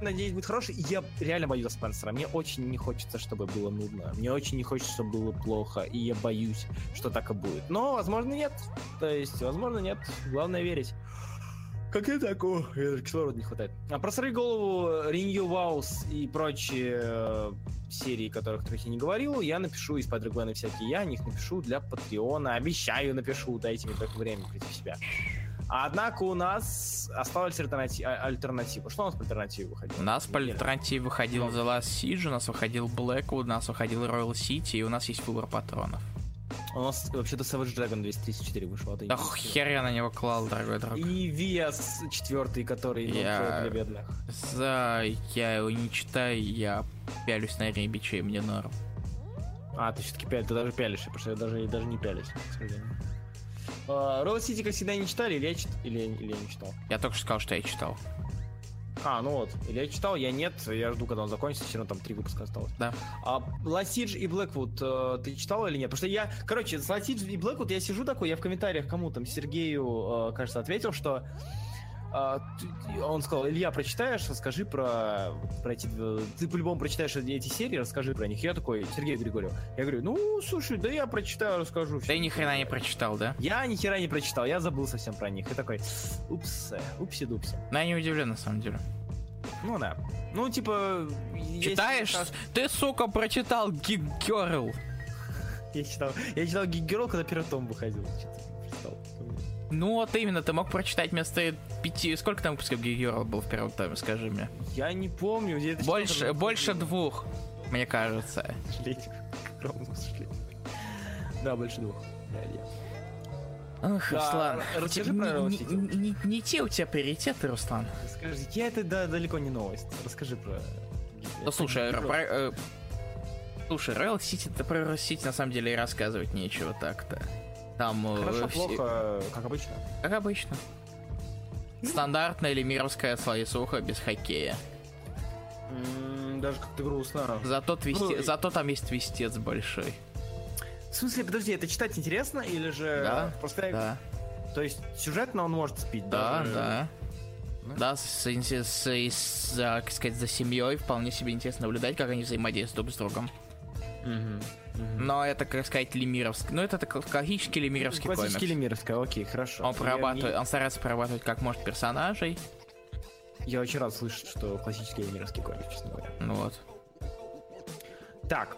надеюсь, будет хороший. Я реально боюсь за Спенсера. Мне очень не хочется, чтобы было нудно. Мне очень не хочется, чтобы было плохо. И я боюсь, что так и будет. Но, возможно, нет. То есть, возможно, нет. Главное верить. Как я так? О, кислорода не хватает. А про «Сорви голову», «Renew Vows» и прочие э, серии, которых которых я не говорил, я напишу из Spider-Gwen всякие, я о них напишу для Патреона, обещаю напишу, дайте мне только время прийти в себя. Однако у нас осталась альтернати- а- альтернатива. Что у нас по альтернативе выходило? У нас по альтернативе выходил The Last Siege, у нас выходил Blackwood, у нас выходил Royal City, и у нас есть выбор патронов. У нас вообще-то Savage Dragon 234 вышел. а не хер я на него клал, дорогой друг. И Виас четвертый, который Я- для бедных. За... Я его не читаю, я пялюсь на Рибича, и мне норм. А, ты все-таки пялишь, ты даже пялишь, потому что я даже, даже не пялись, к сожалению. Роуд Сити, как всегда, не читали, или я, чит... или, или я не читал? Я только что сказал, что я читал. А, ну вот, или я читал, я нет, я жду, когда он закончится, все равно там три выпуска осталось. Да. А Ласидж и Блэквуд э, ты читал или нет? Потому что я, короче, с Ласидж и Блэквуд я сижу такой, я в комментариях кому там, Сергею, э, кажется, ответил, что он сказал, Илья, прочитаешь, расскажи про, про эти... Ты по-любому прочитаешь эти серии, расскажи про них. Я такой, Сергей Григорьев. Я говорю, ну, слушай, да я прочитаю, расскажу. Ты ни хрена не прочитал, да? Я ни хера не прочитал, я забыл совсем про них. И такой, упс, упси-дупси. Ну, я не удивлен, на самом деле. Ну да. Ну, типа... Читаешь? Есть... Ты, сука, прочитал Girl. Я читал, я читал Girl, когда первый том выходил. Ну вот именно, ты мог прочитать вместо пяти... Сколько там выпусков Гигера было в первом томе, скажи мне? Я не помню. Где больше, больше двух, мне кажется. Да, больше двух. Ох, да, Руслан, расскажи не, про не, не, не, не те у тебя приоритеты, Руслан. Скажи, я это да, далеко не новость. Расскажи про... Ну, слушай, про, э, слушай, Royal City, да про Royal City на самом деле и рассказывать нечего так-то. Там... Э, Хорошо, все... плохо, как обычно. Как обычно. Стандартная или мировская слоесуха без хоккея. даже как-то грустно. Зато, твисте... ну, Зато там есть твистец большой. В смысле, подожди, это читать интересно или же да, просто... Да. То есть сюжетно он может спить, да? Даже... Да, да. Да, с, с, с, с, как сказать, за семьей вполне себе интересно наблюдать, как они взаимодействуют друг с другом. Угу. Но это, как сказать, лемировский. Ну, это классический лемировский комикс. Классический лемировский, окей, хорошо. Он, прорабатывает, не... он старается прорабатывать как может персонажей. Я очень рад слышать, что классический лемировский комикс, честно говоря. Ну вот. Так,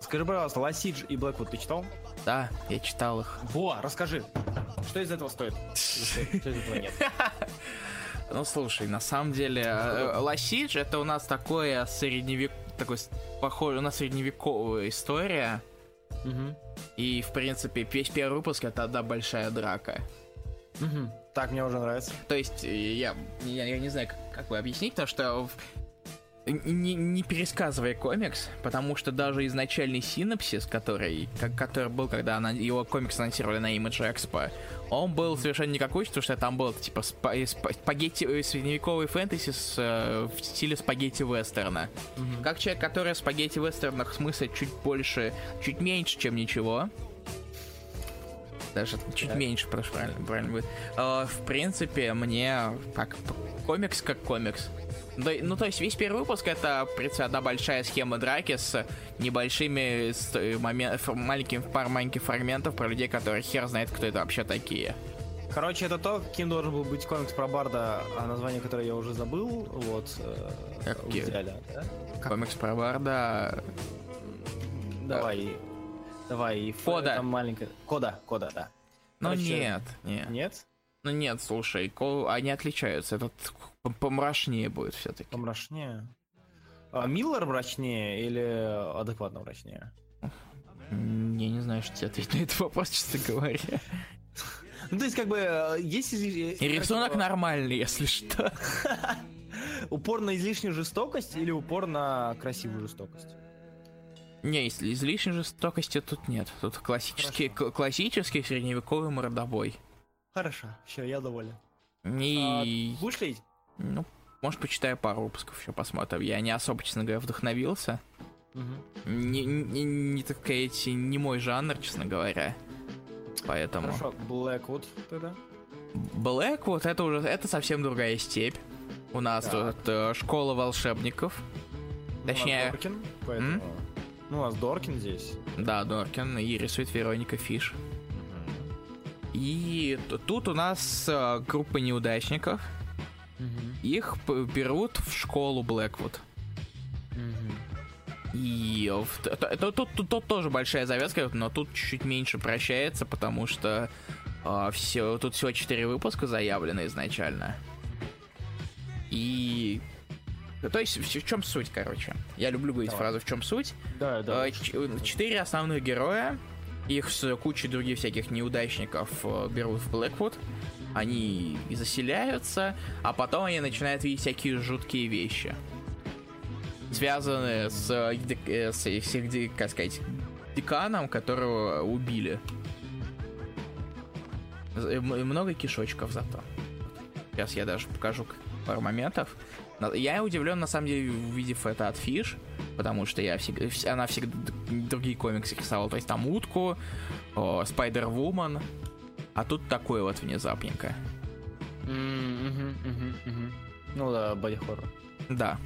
скажи, пожалуйста, Ласидж и Блэквуд ты читал? Да, я читал их. Во, расскажи, что из этого стоит? Что из этого нет? Ну слушай, на самом деле, Ласидж это у нас такое средневек такой похожий на средневековую история. Угу. И, в принципе, весь первый выпуск это одна большая драка. Угу. Так, мне уже нравится. То есть, я, я, я не знаю, как, как бы объяснить, то что не, не пересказывая комикс, потому что даже изначальный синопсис, который, как, который был, когда она, его комикс анонсировали на Image Expo, он был совершенно никакой, потому что там был типа спа спагетти, э, средневековый фэнтези с, э, в стиле спагетти-вестерна. Mm-hmm. Как человек, который в спагетти-вестернах смысла чуть больше, чуть меньше, чем ничего, даже чуть меньше, прошу, правильно, правильно будет. Uh, в принципе, мне как комикс как комикс. Ну, то есть весь первый выпуск это, в принципе, одна большая схема драки с небольшими с, э, момент, маленьким, пар маленьких фрагментов про людей, которые хер знает, кто это вообще такие. Короче, это то, каким должен был быть комикс про Барда, а название которое я уже забыл, вот, э, как в идеале, да? Комикс про Барда... Давай, давай. Кода. Там маленькая... Кода, кода, да. Ну нет, нет. Нет? Ну нет, слушай, они отличаются. Этот помрачнее будет все-таки. Помрачнее. А Миллер мрачнее или адекватно мрачнее? Я не знаю, что тебе ответить на этот вопрос, честно говоря. Ну, то есть, как бы, э, есть. И рисунок нормальный, если что. Упор на излишнюю жестокость или упор на красивую жестокость? Не, если излишней жестокости тут нет. Тут классический, классический средневековый мордобой. Хорошо, все, я доволен. И... А, будешь следить? Ну, может, почитаю пару выпусков еще посмотрим. Я не особо, честно говоря, вдохновился. Угу. Не, не, не, так сказать, не мой жанр, честно говоря. Поэтому... Хорошо, Blackwood тогда? Blackwood это уже это совсем другая степь. У нас да. тут э, школа волшебников. Ну, Точнее... У нас Доркин, поэтому... Ну, у нас Доркин здесь. Да, Доркин. И рисует Вероника Фиш. И тут у нас э, группа неудачников. Угу. Их берут в школу Блэквуд. Угу. И тут, тут, тут, тут тоже большая завязка, но тут чуть-чуть меньше прощается, потому что э, все, тут всего 4 выпуска заявлены изначально. И то есть, в, чем суть, короче? Я люблю говорить Давай. фразу «в чем суть?». Да, да. Четыре основных героя их с кучей других всяких неудачников э, берут в Блэквуд. Они заселяются, а потом они начинают видеть всякие жуткие вещи. Связанные с, э, с, с как сказать, деканом, которого убили. И много кишочков зато. Сейчас я даже покажу пару моментов. Я удивлен, на самом деле, увидев это от Фиш, потому что я всегда, она всегда другие комиксы рисовала. То есть там утку, Спайдер-Вумен, а тут такое вот внезапненько. Ну да, боди хоррор. Да.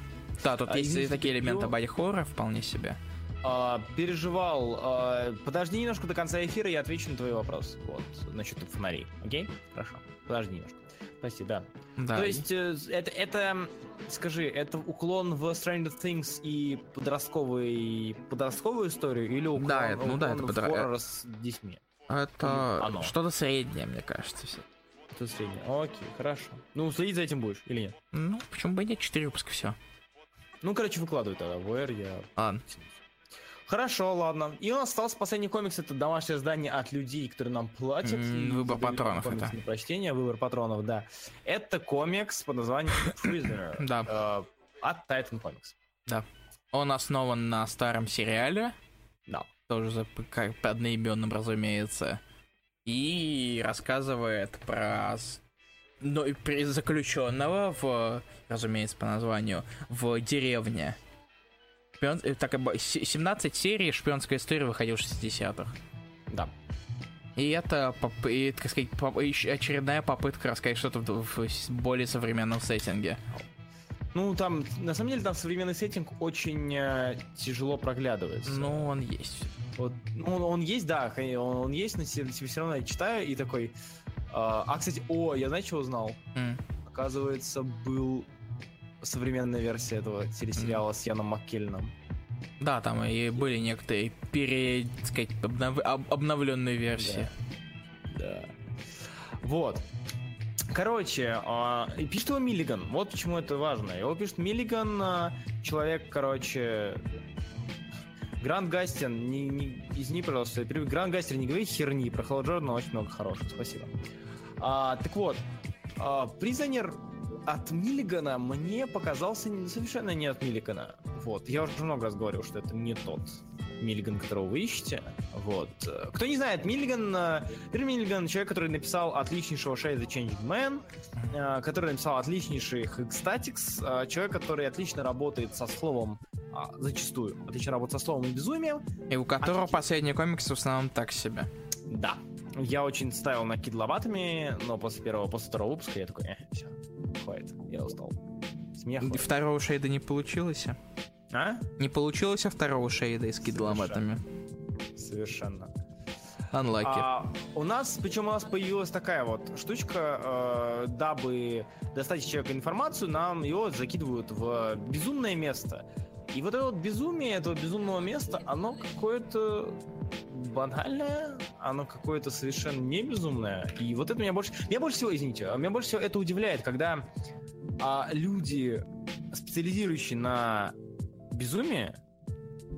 Да, тут А, есть такие элементы перебью. боди хоррора вполне себе. А, переживал. а, подожди немножко до конца эфира, я отвечу на твой вопрос. Вот, насчет фонарей. Окей? Хорошо. Подожди немножко. Прости, да. Да. То есть, э, это, это, скажи, это уклон в Stranger Things и подростковый, подростковую историю или уклон, Да, это- ну да, уклон это в подра- хоррор с детьми? Это оно. что-то среднее, мне кажется. все. Это среднее. Окей, хорошо. Ну, следить за этим будешь или нет? Ну, почему бы и нет, 4 выпуска, все. Ну, короче, выкладывай тогда в R, я Ладно. Хорошо, ладно. И у нас остался последний комикс. Это домашнее задание от людей, которые нам платят. И выбор патронов это. на прочтение, выбор патронов, да. Это комикс под названием Prisoner. Да. э, От Titan Comics. Он основан на старом сериале, Да. Тоже за как по одноименным, разумеется, и рассказывает про ну, и заключенного в, разумеется, по названию, в деревне. Шпион- э, так, и бо- се- 17 серий шпионская история выходила в 60-х. Да. И это, и, так сказать, очередная попытка рассказать что-то в, более современном сеттинге. Ну, там, на самом деле, там современный сеттинг очень э, тяжело проглядывается. Ну, он есть. Вот, ну, он, он есть, да, он, он есть, но все, равно я читаю и такой... а, а, кстати, о, я знаешь, что узнал? М. Оказывается, был современная версия этого телесериала с Яном Маккельном. Да, там и были некоторые пере, сказать, обнов- об- обновленные версии. Да. Вот. Короче, и пишет его Миллиган. Вот почему это важно. Его пишет Миллиган, а, человек, короче... Грант Гастин, не, не- извини, пожалуйста. Грант Гастин, не говори херни, про Хелла Джордана очень много хорошего, спасибо. А, так вот, а, от Миллигана мне показался совершенно не от Миллигана. Вот, я уже много раз говорил, что это не тот Миллиган, которого вы ищете. Вот. Кто не знает, Миллиган, э, Питер Миллиган, человек, который написал отличнейшего Shade the Changing Man, э, который написал отличнейший Hexstatics, э, человек, который отлично работает со словом, а, зачастую, отлично работает со словом и безумием. И у которого Отлично. последний комикс в основном так себе. Да. Я очень ставил на кид лопатами, но после первого, после второго выпуска я такой, э, все, хватит, я устал. С меня И хватит. Второго шейда не получилось. А? Не получилось а второго шейда Совершенно. кидломатами. Совершенно. Unlucky. А, у нас, причем у нас появилась такая вот штучка, э, дабы достать из человека информацию, нам его закидывают в безумное место. И вот это вот безумие этого безумного места, оно какое-то банальное, оно какое-то совершенно не безумное. И вот это меня больше... Меня больше всего, извините, а меня больше всего это удивляет, когда а, люди, специализирующие на безумие,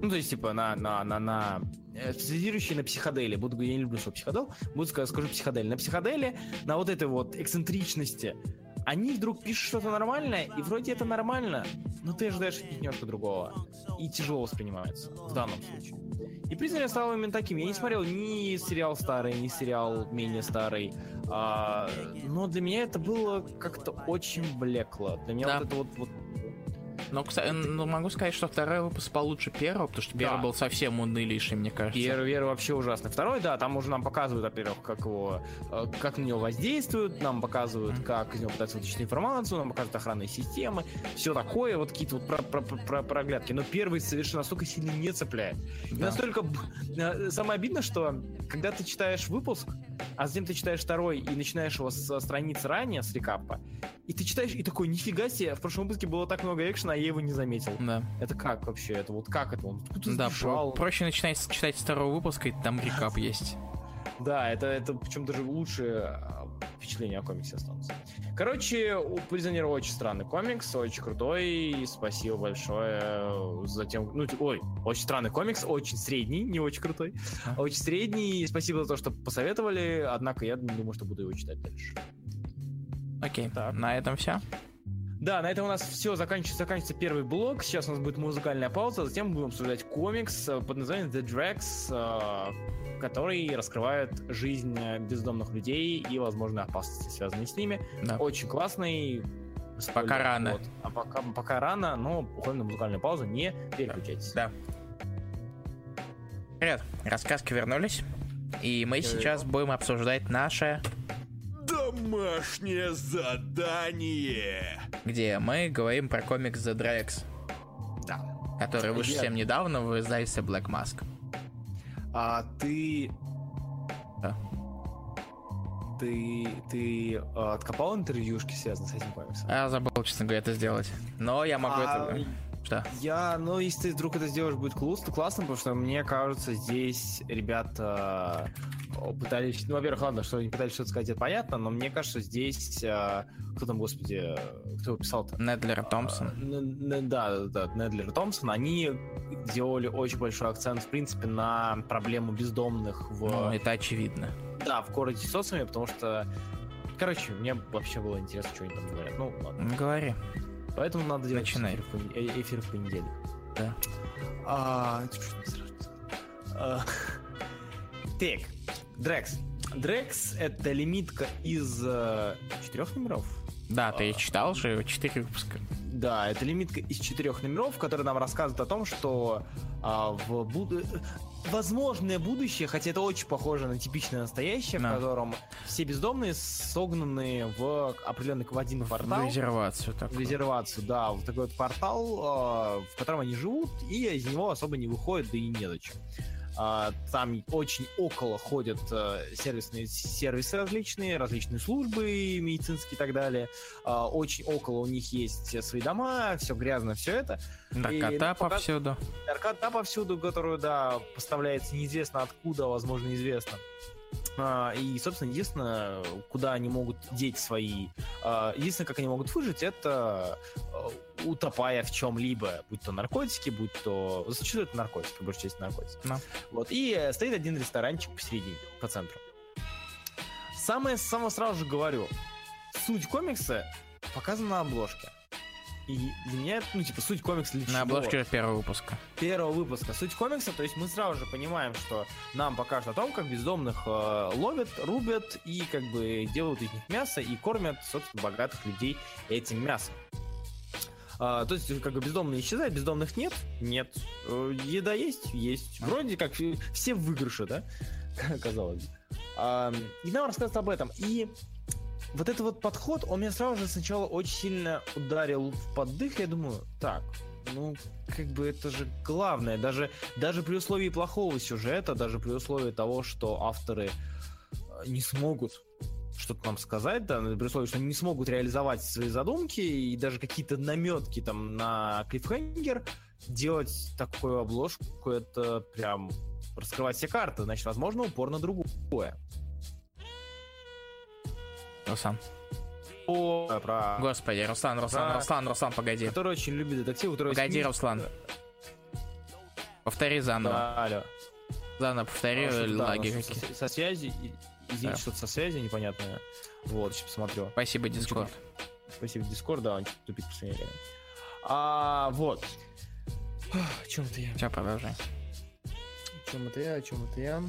ну, то есть, типа, на, на, на, на э, специализирующие на психоделе, буду говорить, я не люблю слово психодел, буду сказать, скажу психоделе, на психоделе, на вот этой вот эксцентричности, они вдруг пишут что-то нормальное, и вроде это нормально, но ты ожидаешь от них немножко другого. И тяжело воспринимается в данном случае. И признание стало именно таким. Я не смотрел ни сериал старый, ни сериал менее старый. а, но для меня это было как-то очень блекло. Для меня Да. вот это вот, вот Но, кстати, ну, могу сказать, что второй выпуск получше первого, потому что первый Да. был совсем унылейший, мне кажется. Первый, первый вообще ужасный. Второй, да, там уже нам показывают, во-первых, как его, э, как на него воздействуют, нам показывают, Мгм. как из него пытаются вытащить информацию, нам показывают охранные системы, все такое, вот какие-то вот про- про- про- про- проглядки. Но первый совершенно настолько сильно не цепляет. И Да. настолько... б- э, Самое обидно, что когда ты читаешь выпуск, а затем ты читаешь второй и начинаешь его со страницы ранее, с рекапа, и ты читаешь, и такой, нифига себе, в прошлом выпуске было так много экшена, а я его не заметил. Да. Это как вообще? Это вот как это? Он откуда Да, про- проще начинать читать второго выпуска, и там рекап есть. Да, это, это причем даже лучшее а, впечатление о комиксе останутся. Короче, у Призонера очень странный комикс, очень крутой. и Спасибо большое за тем... Ну, ой, очень странный комикс, очень средний, не очень крутой. А. Очень средний. Спасибо за то, что посоветовали, однако я думаю, что буду его читать дальше. Окей, Так. на этом все. Да, на этом у нас все, заканчивается, заканчивается первый блок. Сейчас у нас будет музыкальная пауза, затем будем обсуждать комикс э, под названием The Drags, э, который раскрывает жизнь э, бездомных людей и, возможно, опасности, связанные с ними. Да. Очень классный. Пока рано. вот. А пока, пока рано, но уходим на музыкальную паузу, не переключайтесь. Да. Привет, рассказки вернулись. И мы Привет. сейчас будем обсуждать наше... Домашнее задание. Где мы говорим про комикс The Drex, Да. который вышел совсем недавно в издательстве Black Mask. А ты... Да. Ты, ты э, откопал интервьюшки, связанные с этим комиксом? А Я забыл, честно говоря, это сделать. Но я могу А, это... Что? Я, ну, если ты вдруг это сделаешь, будет классно, классно, потому что мне кажется, здесь ребята э, пытались, ну, во-первых, ладно, что они пытались что-то сказать, это понятно, но мне кажется, здесь, э, кто там, господи, кто его писал-то? Недлер Томпсон. А, н- Да, да, Недлер и Томпсон, они делали очень большой акцент, в принципе, на проблему бездомных в, Ну, это очевидно. да, в городе социуме, потому что, короче, мне вообще было интересно, что они там говорят. Ну, ладно. Говори. Поэтому надо делать Начинай. эфир в, пон- э- эфир в понедельник. Да. А. А, Так, Дрекс. Дрекс — это лимитка из э, четырех номеров? Да, ты А. читал же 4 выпуска. Да, это лимитка из четырех номеров, которая нам рассказывает о том, что а, в буд... возможное будущее, хотя это очень похоже на типичное настоящее, Да. в котором все бездомные согнаны в определенный в один квартал. В резервацию в такую. резервацию, да, в такой вот портал, э, в котором они живут, и из него особо не выходят, да и незачем. А, Там очень около ходят э, сервисные сервисы различные, различные службы медицинские и так далее. А, Очень около у них есть свои дома, все грязно, все это. Наркота ну, пока- повсюду. Наркота повсюду, которую, да, поставляется неизвестно откуда, возможно, известно. А, И, собственно, единственное, куда они могут деть свои... а, Единственное, как они могут выжить, это а, утопая в чем-либо, будь то наркотики, будь то... Зачастую это наркотики, большая часть наркотики. Да. Вот. И стоит один ресторанчик посередине, по центру. Самое, само сразу же говорю, суть комикса показана на обложке. И для меня, это, ну, типа, суть комикса для На чего? обложке первого выпуска. первого выпуска суть комикса, то есть мы сразу же понимаем, что нам покажут о том, как бездомных э, ловят, рубят и как бы делают из них мясо и кормят, собственно, богатых людей этим мясом. А, то есть, как бы бездомные исчезают, бездомных нет? Нет. Э, еда есть? Есть. Вроде как все в выигрыше, да? Казалось бы. А, и нам рассказывают об этом. И вот этот вот подход, он меня сразу же сначала очень сильно ударил в поддых. Я думаю, так, ну, как бы это же главное. Даже, даже при условии плохого сюжета, даже при условии того, что авторы э, не смогут что-то нам сказать, да, при условии, что они не смогут реализовать свои задумки и даже какие-то наметки там на клиффхенгер, делать такую обложку, это прям раскрывать все карты, значит, возможно, упор на другое. Руслан. О, про... Господи, Руслан, Руслан, Да. Руслан, Руслан, погоди. Который очень любит детективы, который... Погоди, Руслан. Повтори заново. Да, алло. Заново повтори да, лаги какие. со, со связи, извините, Да. что-то со связи непонятное. Вот, сейчас посмотрю. Спасибо, Дискорд. Спасибо, Дискорд, да, он тупит в последнее время. А, вот. Чем это я? Все, продолжай. Чем это я? Чем это я?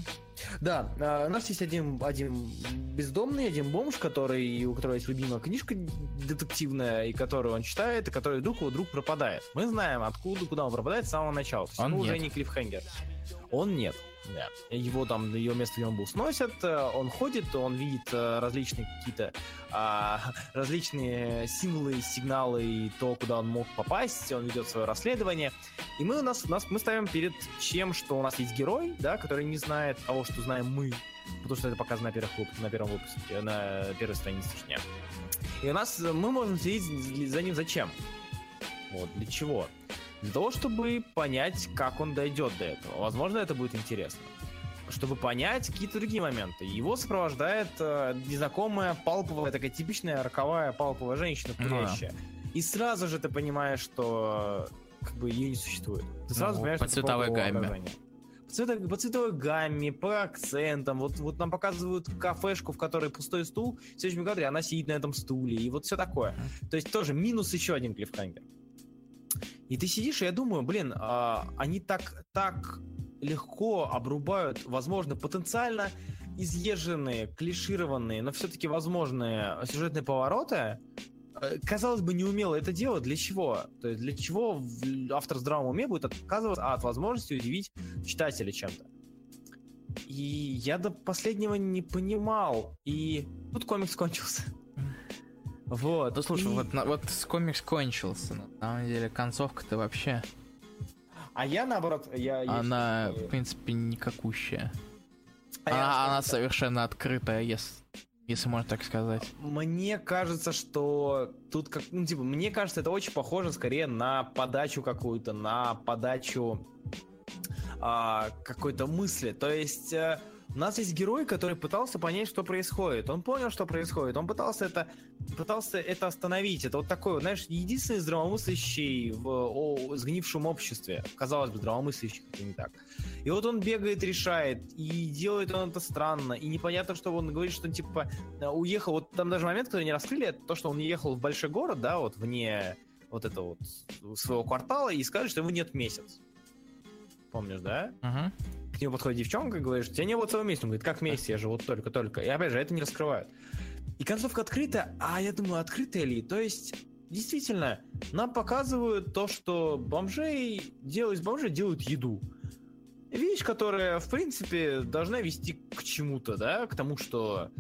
Да, а, у нас есть один, один бездомный, один бомж, который, у которого есть любимая книжка детективная, и которую он читает, и который вдруг его друг пропадает. Мы знаем, откуда, куда он пропадает с самого начала. То есть Он уже не клиффхенгер. Он нет. Да. Его там ее место, он был, сносят. э, Он ходит, он видит э, различные какие-то а, различные символы, сигналы и то, куда он мог попасть. Он ведет свое расследование. И мы у нас, у нас мы ставим перед чем, что у нас есть герой, да, который не знает того, что знаем мы, потому что это показано на, первых на первом выпуске, на первой странице, точнее. И у нас э, мы можем следить за ним зачем? Вот, для чего? Для того, чтобы понять, как он дойдет до этого. Возможно, это будет интересно. Чтобы понять какие-то другие моменты. Его сопровождает э, незнакомая палповая, такая типичная роковая палповая женщина, Ну да. курящая. И сразу же ты понимаешь, что э, как бы ее не существует. Ты сразу Ну, понимаешь, по что цветовой гамме. По, цвето- по цветовой гамме, по акцентам. Вот, вот нам показывают кафешку, в которой пустой стул. В следующем кадре она сидит на этом стуле. И вот все такое. То есть тоже минус еще один клиффхангер. И ты сидишь, и я думаю, блин, а, они так, так легко обрубают, возможно, потенциально изъезженные, клишированные, но все-таки возможные сюжетные повороты. Э, Казалось бы, не умело это делать. Для чего? То есть для чего автор в здравом уме будет отказываться от возможности удивить читателя чем-то? И я до последнего не понимал. И тут комикс кончился. Вот. Ну слушай, и- вот, вот комикс кончился. На самом деле, концовка-то вообще. А я наоборот, я... я Она, в принципе, никакущая. А я Она, что она совершенно открытая, если, если можно так сказать. Мне кажется, что тут как, ну типа, мне кажется, это очень похоже скорее на подачу какую-то, на подачу а, какой-то мысли. То есть э, у нас есть герой, который пытался понять, что происходит. Он понял, что происходит. Он пытался это, пытался это остановить. Это вот такой, знаешь, единственный здравомыслящий в о, сгнившем обществе. Казалось бы, здравомыслящий, хотя не так. И вот он бегает, решает, и делает он это странно, и непонятно, что он говорит, что он типа уехал, вот там даже момент, который не раскрыли, это то, что он ехал в большой город, да, вот вне вот этого вот своего квартала, и сказали, что ему нет месяц. Помнишь, да? Мгм. К нему подходит девчонка и говорит, тебя не было целого месяца. Он говорит, как месяц, я живу только-только. И опять же, это не раскрывают. И концовка открыта, а я думаю, открытая ли? То есть, действительно, нам показывают то, что бомжей делают, бомжей делают еду. Вещь, которая, в принципе, должна вести к чему-то, да, к тому, что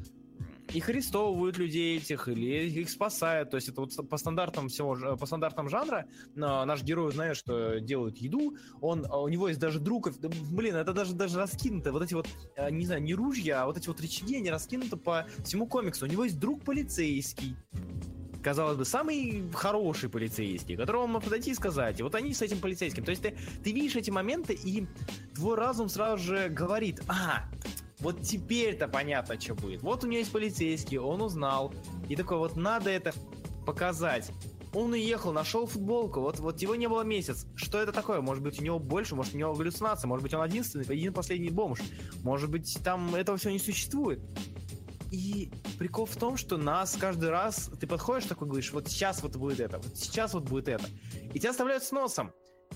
их арестовывают людей этих, или их спасают. То есть это вот по стандартам всего, по стандартам жанра но наш герой знает, что делают еду, он, а у него есть даже друг, блин, это даже, даже раскинуто, вот эти вот, а, не знаю, не ружья, а вот эти вот рычаги, они раскинуты по всему комиксу. У него есть друг полицейский, казалось бы, самый хороший полицейский, которого может подойти и сказать, и вот они с этим полицейским. То есть ты, ты видишь эти моменты, и твой разум сразу же говорит, а, вот теперь-то понятно, что будет. Вот у него есть полицейский, он узнал, и такой вот надо это показать. Он уехал, нашел футболку, вот, вот его не было месяц. Что это такое? Может быть, у него больше, может, у него галлюцинация, может быть, он единственный, один последний бомж. Может быть, там этого все не существует. И прикол в том, что нас каждый раз, ты подходишь такой, говоришь, вот сейчас вот будет это, вот сейчас вот будет это. И тебя оставляют с носом.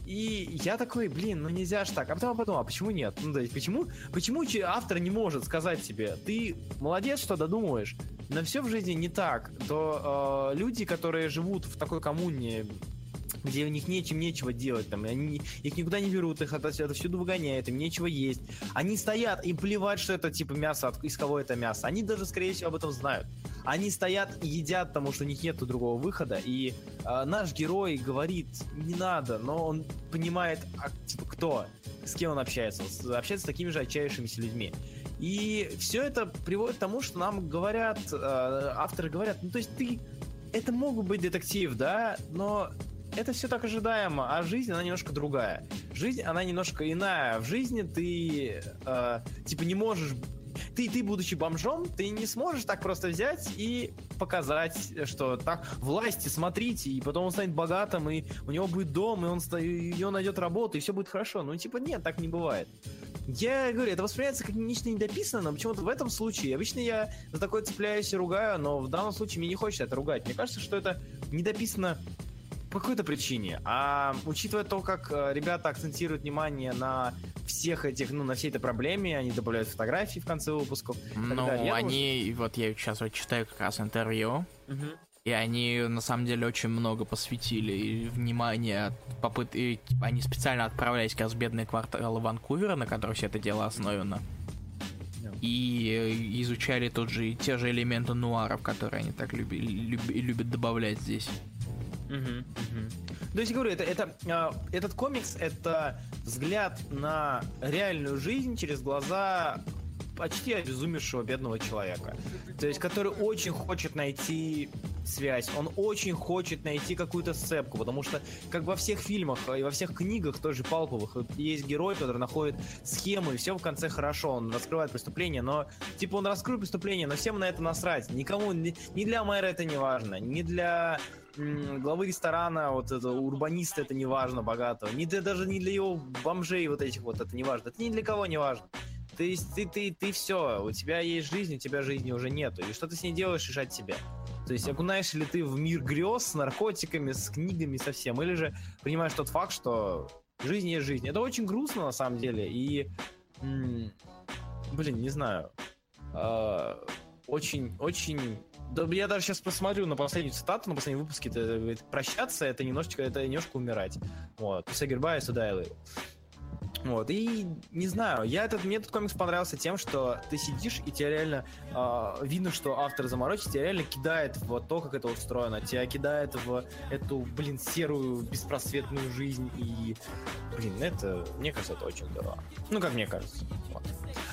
И я такой, блин, ну нельзя ж так. А потом подумал, а почему нет? Ну, то есть, почему, почему че- автор не может сказать тебе, ты молодец, что додумываешь, но все в жизни не так, то э, люди, которые живут в такой коммуне, где у них нечем нечего делать, там, они их никуда не берут, их это, всюду выгоняют, им нечего есть. Они стоят, им плевать, что это типа мясо, от- из кого это мясо. Они даже, скорее всего, об этом знают. Они стоят и едят, потому что у них нет другого выхода. И э, наш герой говорит, не надо, но он понимает, а, типа, кто, с кем он общается. Общается с такими же отчаявшимися людьми. И все это приводит к тому, что нам говорят, э, авторы говорят, ну то есть ты, это мог бы быть детектив, да, но это все так ожидаемо, а жизнь, она немножко другая. Жизнь, она немножко иная. В жизни ты, э, типа, не можешь... Ты, ты, будучи бомжом, ты не сможешь так просто взять и показать, что так, власти, смотрите, и потом он станет богатым, и у него будет дом, и он, и он найдет работу, и все будет хорошо. Ну, типа, нет, так не бывает. Я говорю, это воспринимается как нечто недописанное, но почему-то в этом случае, обычно я за такое цепляюсь и ругаю, но в данном случае мне не хочется это ругать. Мне кажется, что это недописано по какой-то причине. А учитывая то, как э, ребята акцентируют внимание на всех этих, ну, на всей этой проблеме, они добавляют фотографии в конце выпусков. Ну, далее. Они, вот я сейчас вот читаю как раз интервью, и они на самом деле очень много посвятили внимания попыт... и они специально отправлялись как раз в бедные кварталы Ванкувера, на которых все это дело основано. И э, изучали тут же и те же элементы нуаров, которые они так люби- люби- любят добавлять здесь. Мгм, мгм. То есть, я говорю, это, это, а, этот комикс — это взгляд на реальную жизнь через глаза почти обезумевшего бедного человека. То есть, который очень хочет найти связь, он очень хочет найти какую-то сцепку, потому что, как во всех фильмах и во всех книгах тоже Палповых, есть герой, который находит схему, и все в конце хорошо, он раскрывает преступление, но, типа, он раскрыл преступление, но всем на это насрать. Никому, ни, ни для мэра это не важно, ни для главы ресторана, вот это, урбаниста это не важно, богатого, ни для, даже не для его бомжей вот этих вот это не важно, это ни для кого не важно. Есть ты, ты, ты все, у тебя есть жизнь, у тебя жизни уже нету. И что ты с ней делаешь, решать тебе. То есть окунаешь ли ты в мир грез с наркотиками, с книгами, со всем, или же принимаешь тот факт, что жизнь есть жизнь. Это очень грустно на самом деле. И, блин, не знаю. А, очень, очень... Да, я даже сейчас посмотрю на последнюю цитату, на последнем выпуске, это говорит, прощаться, это немножечко, это немножко умирать. Вот. To die a little. Вот, и не знаю, я этот, мне этот комикс понравился тем, что ты сидишь, и тебе реально э, видно, что автор заморочит, тебя реально кидает в то, как это устроено, тебя кидает в эту, блин, серую, беспросветную жизнь, и, блин, это, мне кажется, это очень здорово. Ну, как мне кажется. Вот.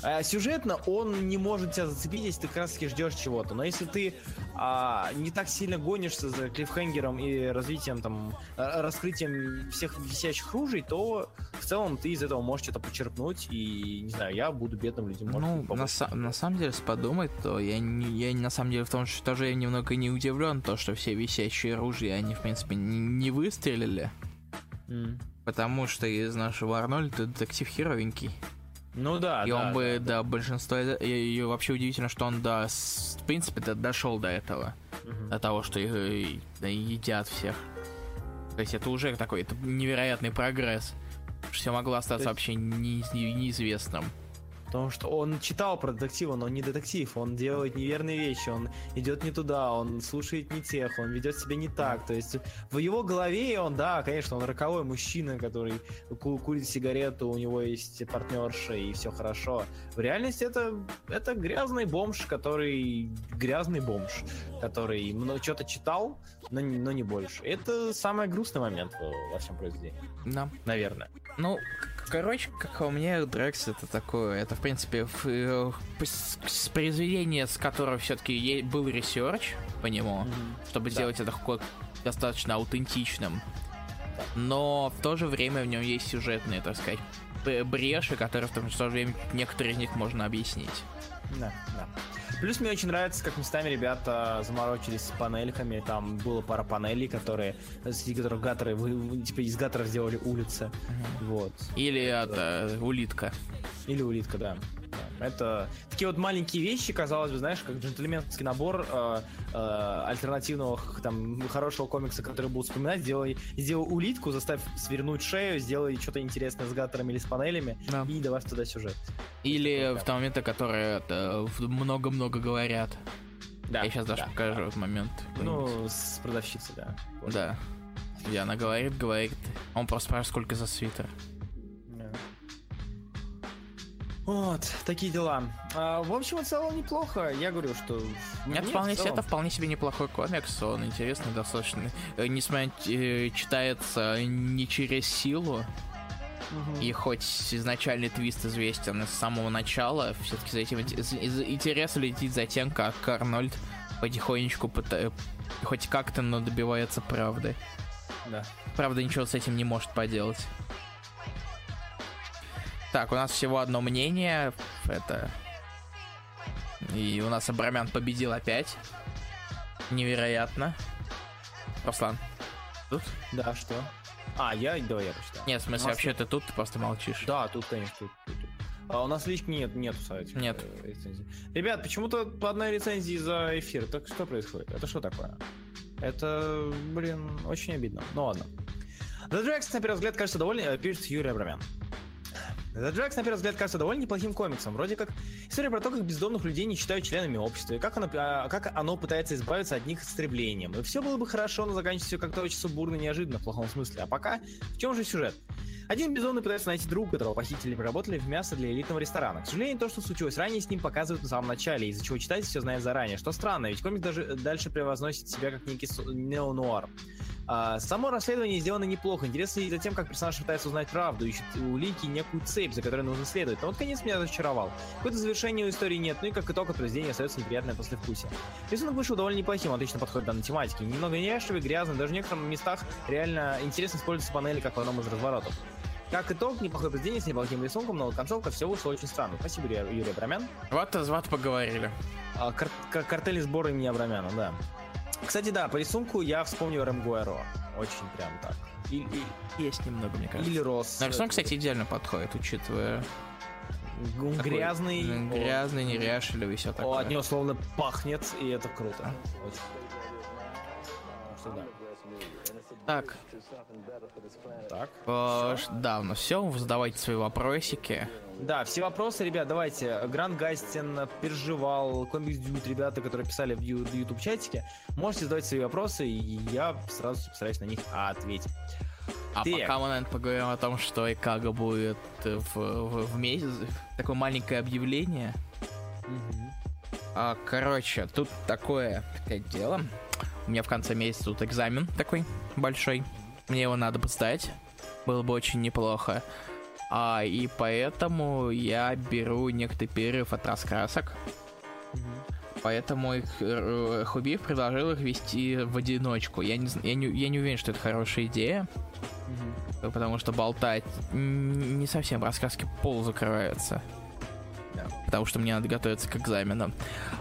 А, сюжетно он не может тебя зацепить, если ты как раз таки ждешь чего-то, но если ты а, не так сильно гонишься за клиффхенгером и развитием, там, раскрытием всех висящих ружей, то в целом ты из этого можешь что-то почерпнуть, и, не знаю, я буду бедным людям. Ну, на, на самом деле, подумать, то я, не, я на самом деле в том, что тоже я немного не удивлен, то, что все висящие ружья, они, в принципе, не, не выстрелили. Mm. Потому что из нашего Арнольда детектив херовенький. Ну да, И да, он бы, да, да, большинство... И, и вообще удивительно, что он, да, с, в принципе, до, дошел до этого. Угу. До того, что их да, едят всех. То есть это уже такой это невероятный прогресс. Все могло остаться есть... вообще не, не, неизвестным. Потому что он читал про детектива, но он не детектив, он делает неверные вещи, он идет не туда, он слушает не тех, он ведет себя не так. То есть в его голове он, да, конечно, он роковой мужчина, который курит сигарету, у него есть партнерша и все хорошо. В реальности это, это грязный бомж, который грязный бомж, который много что-то читал, но, но не больше. Это самый грустный момент во всем произведении. Да. Наверное. Ну, короче, как по мне, Дрекс это такое, это в принципе э, с произведение, с которого все-таки был research по нему, mm-hmm. чтобы да. сделать это достаточно аутентичным. Но в то же время в нем есть сюжетные, так сказать, бреши, которые в то же время некоторые из них можно объяснить. Да, да. Плюс мне очень нравится, как местами ребята заморочились с панельками. Там было пара панелей, которые, среди которых гаторы, вы, типа из гаторов сделали улицы. Uh-huh. Вот. Или это улитка. Или улитка, да. Это такие вот маленькие вещи, казалось бы, знаешь, как джентльменский набор э, э, альтернативного там хорошего комикса, который будут вспоминать. Сделай, сделай улитку, заставь свернуть шею, сделай что-то интересное с гаторами или с панелями да. и давай туда сюжет. Или в том моменте, которые много-много говорят. Да. Я сейчас даже да, покажу да. этот момент. Ну, с продавщицей, да. Да. И она говорит, говорит. Он просто спрашивает, сколько за свитер. Вот, такие дела. А, в общем, в целом неплохо. Я говорю, что... Нет, вполне, целом... это вполне себе неплохой комикс. Он интересный достаточно. Э, несмотря э, читается не через силу. Угу. И хоть изначальный твист известен с самого начала, все-таки за этим интерес летит за тем, как Арнольд потихонечку пыта... хоть как-то, но добивается правды. Да. Правда, ничего с этим не может поделать. Так, у нас всего одно мнение. Это... И у нас Абрамян победил опять. Невероятно. Руслан. Тут? Да, что? А, я, давай я почитаю. Нет, в смысле, вообще ты тут, ты просто молчишь. Да, тут, конечно, тут. тут, тут. А у нас лично нет, нету сайта. Нет. Э, рецензии. Ребят, почему-то по одной рецензии за эфир. Так что происходит? Это что такое? Это, блин, очень обидно. Ну ладно. The Drax, на первый взгляд, кажется довольно, э, пишет Юрий Абрамян. The Drax, на первый взгляд, кажется довольно неплохим комиксом. Вроде как история про то, как бездомных людей не считают членами общества, и как оно, а, как оно пытается избавиться от них истреблением. И все было бы хорошо, но заканчивается все как-то очень сумбурно неожиданно, в плохом смысле. А пока, в чем же сюжет? Один безумный пытается найти друга, которого похитили и проработали в мясо для элитного ресторана. К сожалению, то, что случилось ранее, с ним показывают на самом начале, из-за чего читатель все знает заранее. Что странно, ведь комик даже дальше превозносит себя как некий неонуар. А, само расследование сделано неплохо. Интересно и за тем, как персонаж пытается узнать правду, ищет улики некую цепь, за которой нужно следовать. Но вот конец меня разочаровал. Какое-то завершение у истории нет, ну и как итог от произведения остается неприятное послевкусие. Рисунок вышел довольно неплохим, отлично подходит к данной тематике. Немного неряшливый, грязный, даже в некоторых местах реально интересно используются панели, как в одном из разворотов. Как итог, неплохое произведение с неплохим рисунком, но концовка все вышло очень странно. Спасибо, Юрий Абрамян. Вот, вот поговорили. А, кар- кар- картели сбора имени Абрамяна, да. Кстати, да, по рисунку я вспомнил Рэм Гуэро. Очень прям так. И, и, есть немного, мне кажется. Или Рос. На рисунок, кстати, идеально подходит, учитывая... Он грязный. Грязный, неряшливый, все такое. О, от него словно пахнет, и это круто. Очень. Так. Так. Э, да, ну все, задавайте свои вопросики. Да, все вопросы, ребят, давайте. Гранд Гастин переживал, комикс Дьют, ребята, которые писали в YouTube чатике. Можете задавать свои вопросы, и я сразу постараюсь на них ответить. А Так. пока мы, наверное, поговорим о том, что и как будет в, в, в месяц. Такое маленькое объявление. А, короче, тут такое, такое дело. У меня в конце месяца тут экзамен такой большой. Мне его надо сдать. Было бы очень неплохо. А, и поэтому я беру некоторый перерыв от раскрасок. Поэтому их, э, Хубиев предложил их вести в одиночку. Я не, я, не, я не уверен, что это хорошая идея. Потому что болтать не совсем раскраски пол закрываются. Да. Потому что мне надо готовиться к экзаменам.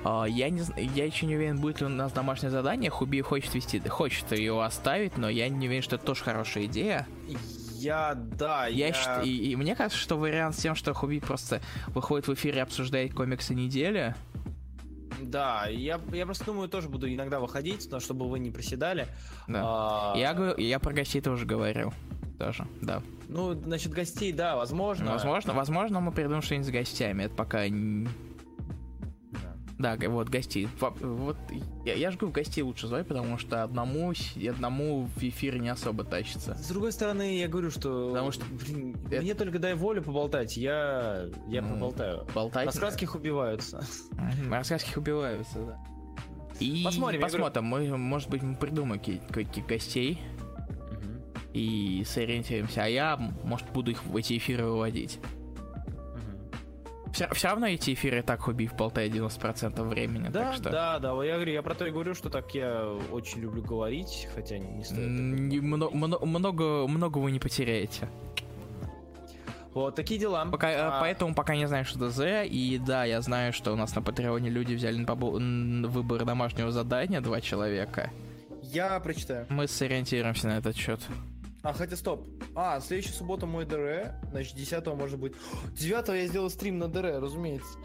А, я, не, я еще не уверен, будет ли у нас домашнее задание. Хубиев хочет вести, хочет его оставить, но я не уверен, что это тоже хорошая идея. Я, да, Я, я... счит- и, и мне кажется, что вариант с тем, что Хуби просто выходит в эфир и обсуждает комиксы недели. Да, я, я просто думаю, тоже буду иногда выходить, но чтобы вы не приседали. Да. А, Я, говорю- я про гостей тоже говорил. Тоже, да. Ну, значит, гостей, да, возможно. Возможно, возможно, мы придумаем что-нибудь с гостями. Это пока Да. Вот гостей. Во- Вот я, я же говорю, гостей лучше звать, потому что одному, одному в эфир не особо тащится. С другой стороны, я говорю, что... Потому что блин, это- мне только дай волю поболтать, я, я Ну, поболтаю. Болтать. Рассказки убиваются. Рассказки убиваются, да. И Посмотрим, посмотрим, мы, может быть, мы придумаем каких гостей и сориентируемся. А я, может, буду их в эти эфиры выводить. Все, равно эти эфиры так Хубиев болтает 90% времени, Да, так что... да, да, я говорю, я про то и говорю, что так я очень люблю говорить, хотя не, не стоит. мно- мно- много, много вы не потеряете. Вот такие дела. Пока, э, А, Поэтому пока не знаю, что ДЗ. И да, я знаю, что у нас на Патреоне люди взяли на побо- выбор домашнего задания два человека. Я прочитаю. Мы сориентируемся на этот счет. А, хотя стоп. А, следующая суббота мой ДР, значит, 10 может быть. 9 я сделал стрим на ДР, разумеется.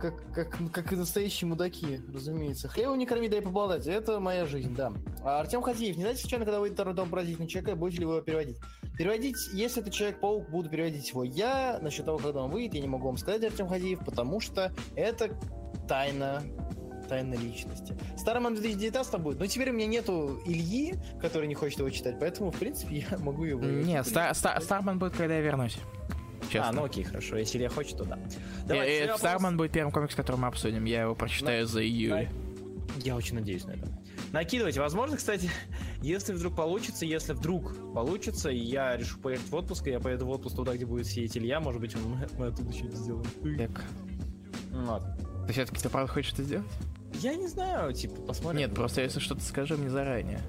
Как, как, как и настоящие мудаки, разумеется. Хлеба не корми, дай поболтать. Это моя жизнь, да. А Артем Хатиев, не знаете, случайно, когда выйдет второй дом поразительного человека, будете ли вы его переводить? Переводить, если это Человек-паук, буду переводить его я. Насчет того, когда он выйдет, я не могу вам сказать, Артем Хатиев, потому что это тайна тайна личности. Старый 2019 будет, но теперь у меня нету Ильи, который не хочет его читать, поэтому, в принципе, я могу его... Нет, Стар- Стар- Старман будет, когда я вернусь. Честно. А, ну окей, хорошо. Если Илья хочет, то да. Э, Давайте, следующий вопрос. Старман будет первым комикс, который мы обсудим. Я его прочитаю за июль. Я очень надеюсь на это. Накидывайте. Возможно, кстати, если вдруг получится, если вдруг получится, и я решу поехать в отпуск, и я поеду в отпуск туда, где будет сидеть Илья, может быть, мы, мы оттуда что-нибудь сделаем. Так. Ну, ладно. Ты все-таки ты правда хочешь это сделать? Я не знаю, типа, посмотрим. Нет, просто если что-то скажи мне заранее.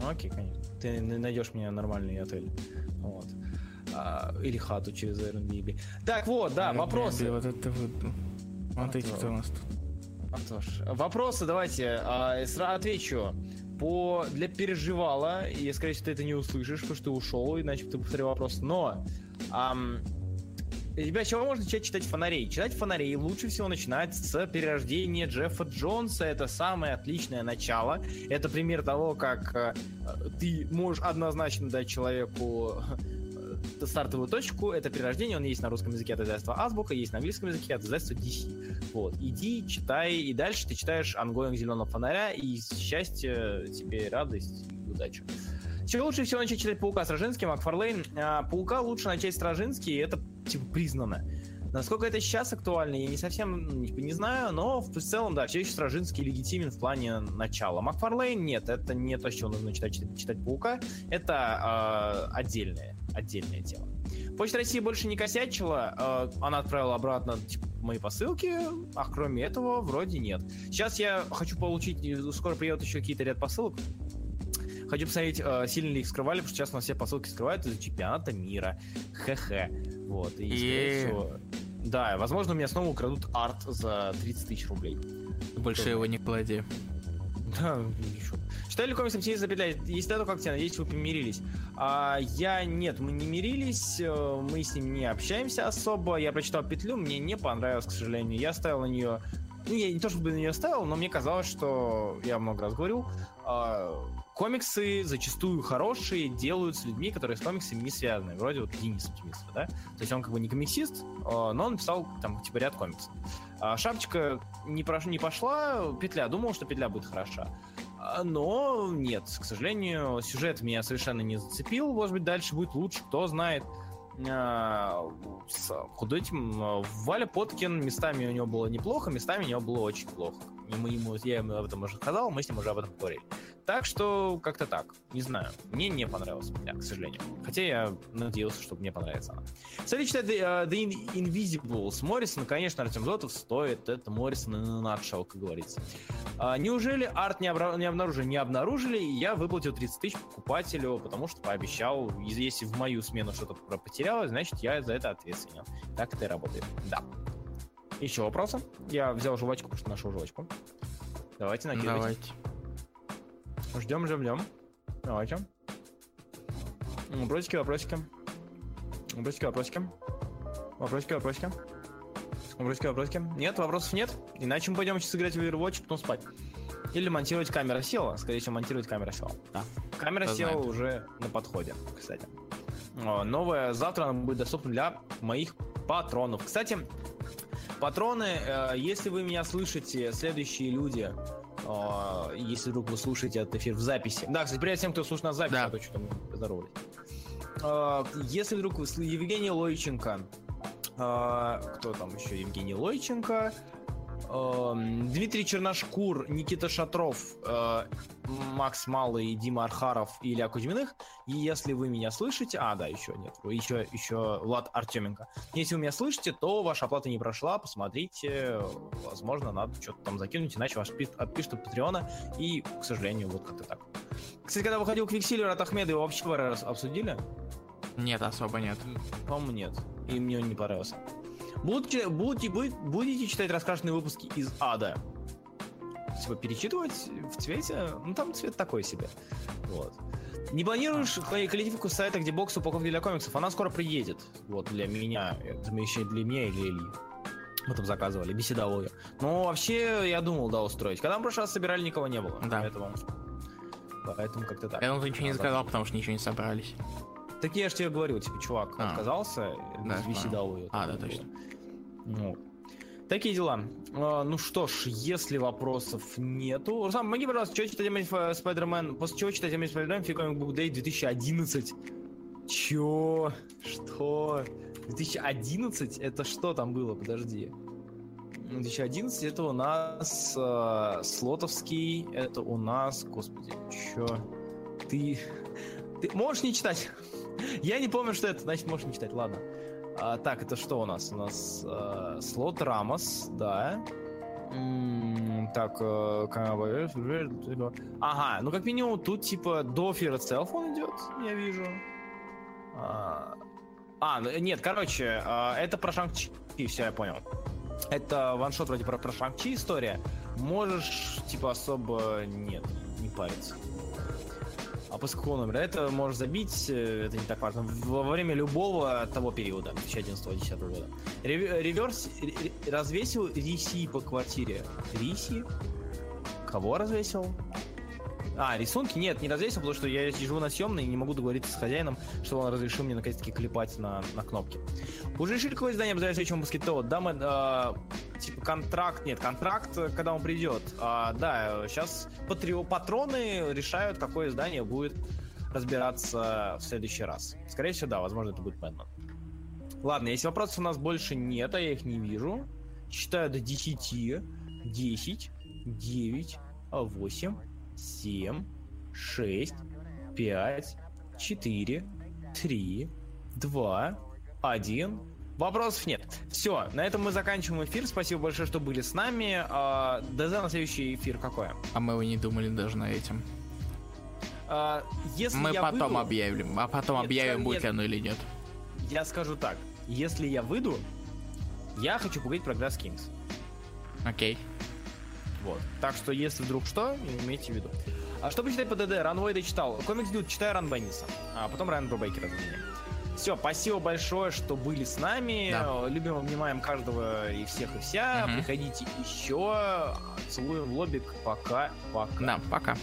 Ну, окей, конечно. Ты найдешь мне нормальный отель. Вот. А, или хату через Airbnb. Так, вот, да, Airbnb, вопросы. Вот это вот. Смотрите, кто у нас тут. Антош, вопросы давайте. а, сра- отвечу. По для переживала, и скорее всего ты это не услышишь, потому что ты ушел, иначе бы ты повторил вопрос. Но ам, Ребят, с чего можно начать читать фонарей? Читать фонарей лучше всего начинать с перерождения Джеффа Джонса. Это самое отличное начало. Это пример того, как э, ты можешь однозначно дать человеку э, стартовую точку. Это перерождение. Он есть на русском языке от издательства Азбука, есть на английском языке от издательства DC. Вот. Иди, читай, и дальше ты читаешь ongoing зеленого фонаря, и счастье тебе, радость и удача. Чего лучше всего начать читать Паука Стражинский, Макфарлейн? А, Паука лучше начать Стражинский, и это типа признано. Насколько это сейчас актуально, я не совсем ну, не, не знаю, но в целом, да, все еще Стражинский легитимен в плане начала. Макфарлейн нет, это не то, с чего нужно читать, читать, читать Паука, это э, отдельное, отдельная тема. Почта России больше не косячила, э, она отправила обратно типа, мои посылки, а кроме этого вроде нет. Сейчас я хочу получить, скоро приедут еще какие-то ряд посылок, Хочу посмотреть, э, сильно ли их скрывали, потому что сейчас у нас все посылки скрывают из-за чемпионата мира. Хе-хе. Вот. И, Е. всего... Да, возможно, у меня снова украдут арт за 30 тысяч рублей. Больше его не клади. Да, еще. Читали комикс МС Запятля? Есть дату как тебя? Надеюсь, вы помирились. А, я нет, мы не мирились, э, мы с ним не общаемся особо. Я прочитал петлю, мне не понравилось, к сожалению. Я ставил на нее. Ну, я не то чтобы на нее ставил, но мне казалось, что я много раз говорил. а, комиксы зачастую хорошие делают с людьми, которые с комиксами не связаны. Вроде вот Денис Оптимиста, да? То есть он как бы не комиксист, а, но он написал там типа ряд комиксов. А, Шапочка не, прош... не пошла, петля. Думал, что петля будет хороша. А, Но нет, к сожалению, сюжет меня совершенно не зацепил. Может быть, дальше будет лучше, кто знает. А, С а, Валя Поткин местами у него было неплохо, местами у него было очень плохо. И мы ему, я ему об этом уже сказал, мы с ним уже об этом говорили. Так что как-то так. Не знаю. Мне не понравилось, да, к сожалению. Хотя я надеялся, что мне понравится она. Следующий читает The, uh, The Invisibles. Моррисон, конечно, Артем Зотов стоит. Это Моррисон и надшел, как говорится. А, неужели арт не, обра- не обнаружили? Не обнаружили. Я выплатил 30 тысяч покупателю, потому что пообещал, если в мою смену что-то потерялось, значит, я за это ответственен. Так это и работает. Да. Еще вопросы? Я взял жвачку, потому что нашел жвачку. Давайте накидывайте. Давайте. Ждем, ждем, ждем. Давайте. Вопросики, вопросики. Вопросики, вопросики. Вопросики, вопросики. Вопросики, вопросики. Нет, вопросов нет. Иначе мы пойдем сейчас играть в Overwatch, потом спать. Или монтировать камера села. Скорее всего, монтировать камера села. Да. Камера Кто села знает. уже на подходе, кстати. Новая завтра она будет доступна для моих патронов. Кстати, патроны, э, если вы меня слышите, следующие люди, э, если вдруг вы слушаете этот эфир в записи. Да, кстати, привет всем, кто слушает на записи, Да. а то что-то мы поздоровались. Э, Если вдруг вы Евгений Лойченко, кто там еще Евгений Лойченко, Дмитрий Черношкур, Никита Шатров, э, Макс Малый, Дима Архаров и Илья Кузьминых. И если вы меня слышите... А, да, еще нет. Еще, еще Влад Артеменко. Если вы меня слышите, то ваша оплата не прошла. Посмотрите. Возможно, надо что-то там закинуть, иначе вас отпи- отпишут от Патреона. И, к сожалению, вот как-то так. Кстати, когда выходил Квиксилер от Ахмеда, его вообще обсудили? Нет, особо нет. По-моему, нет. И мне он не понравился. Будете, будете, будет- будете читать раскрашенные выпуски из ада? Типа перечитывать в цвете? Ну там цвет такой себе. Вот. Не планируешь коллективку сайта, где бокс упаковки для комиксов? Она скоро приедет. Вот, для меня. Это еще для меня или Ильи. Мы там заказывали, беседовую. Ну, вообще, я думал, да, устроить. Когда мы в прошлый раз собирали, никого не было. Да. Поэтому, поэтому как-то так. Я думал, ты ничего не сказал, потому что ничего не собрались. Так я же тебе говорил, типа, чувак А. отказался, Да, знаю. долой. А, да, точно. Ну, такие дела. А, ну что ж, если вопросов нету... Руслан, помоги, пожалуйста, что читать Amazing Spider-Man? После чего читать Amazing Spider-Man Free Comic Book Day 2011? Чё? Что? 2011? Это что там было? Подожди. 2011 это у нас э, Слотовский, это у нас, господи, чё? Ты, ты можешь не читать? Я не помню, что это, значит, можешь не читать, ладно. А, так, это что у нас? У нас э, слот Рамос, да. М, Так, э, ага, ну как минимум тут типа до Fear Itself он идет, я вижу. А, а, ну, нет, короче, а, это про Шанг-Чи, все, я понял. Это ваншот вроде про, про Шанг-Чи история. Можешь, типа, особо нет, не париться. А по какого номера? Это можешь забить, э, это не так важно. Во время любого того периода, 2011-2010 года. Рев- Реверс ре- ре- развесил Риси по квартире. Риси? Кого развесил? А, рисунки? Нет, не развесил, потому что я живу на съемной и не могу договориться с хозяином, чтобы он разрешил мне наконец-таки клепать на, на кнопки. Уже решили, какое издание обзывать следующему баскетболу? Да, мы, э, типа, контракт, нет, контракт, когда он придет. А, да, сейчас патрио, патроны решают, какое издание будет разбираться в следующий раз. Скорее всего, да, возможно, это будет Бэтмен. Ладно, если вопросов у нас больше нет, а я их не вижу, считаю до 10, 10, 9, 8, 7, 6, 5, 4, 3, 2, 1. Вопросов нет. Все, на этом мы заканчиваем эфир. Спасибо большое, что были с нами. А, ДЗ на следующий эфир какой? А мы и не думали даже на этим. А, если Мы потом выйду- объявим. А потом Нет, объявим, нет. будет ли оно или нет. Я скажу так. Если я выйду, я хочу поговорить про Grass Kings. Окей. Вот. Так что, если вдруг что, имейте в виду. А что почитать по ДД? Ранвейда читал. Комикс Дюд читаю Ран Бенниса. А потом Райан Брубейкера за меня. Все, спасибо большое, что были с нами. Да. Любим, обнимаем каждого и всех и вся. Мгм. Приходите еще. Целуем в лобик. Пока, пока. Да, пока.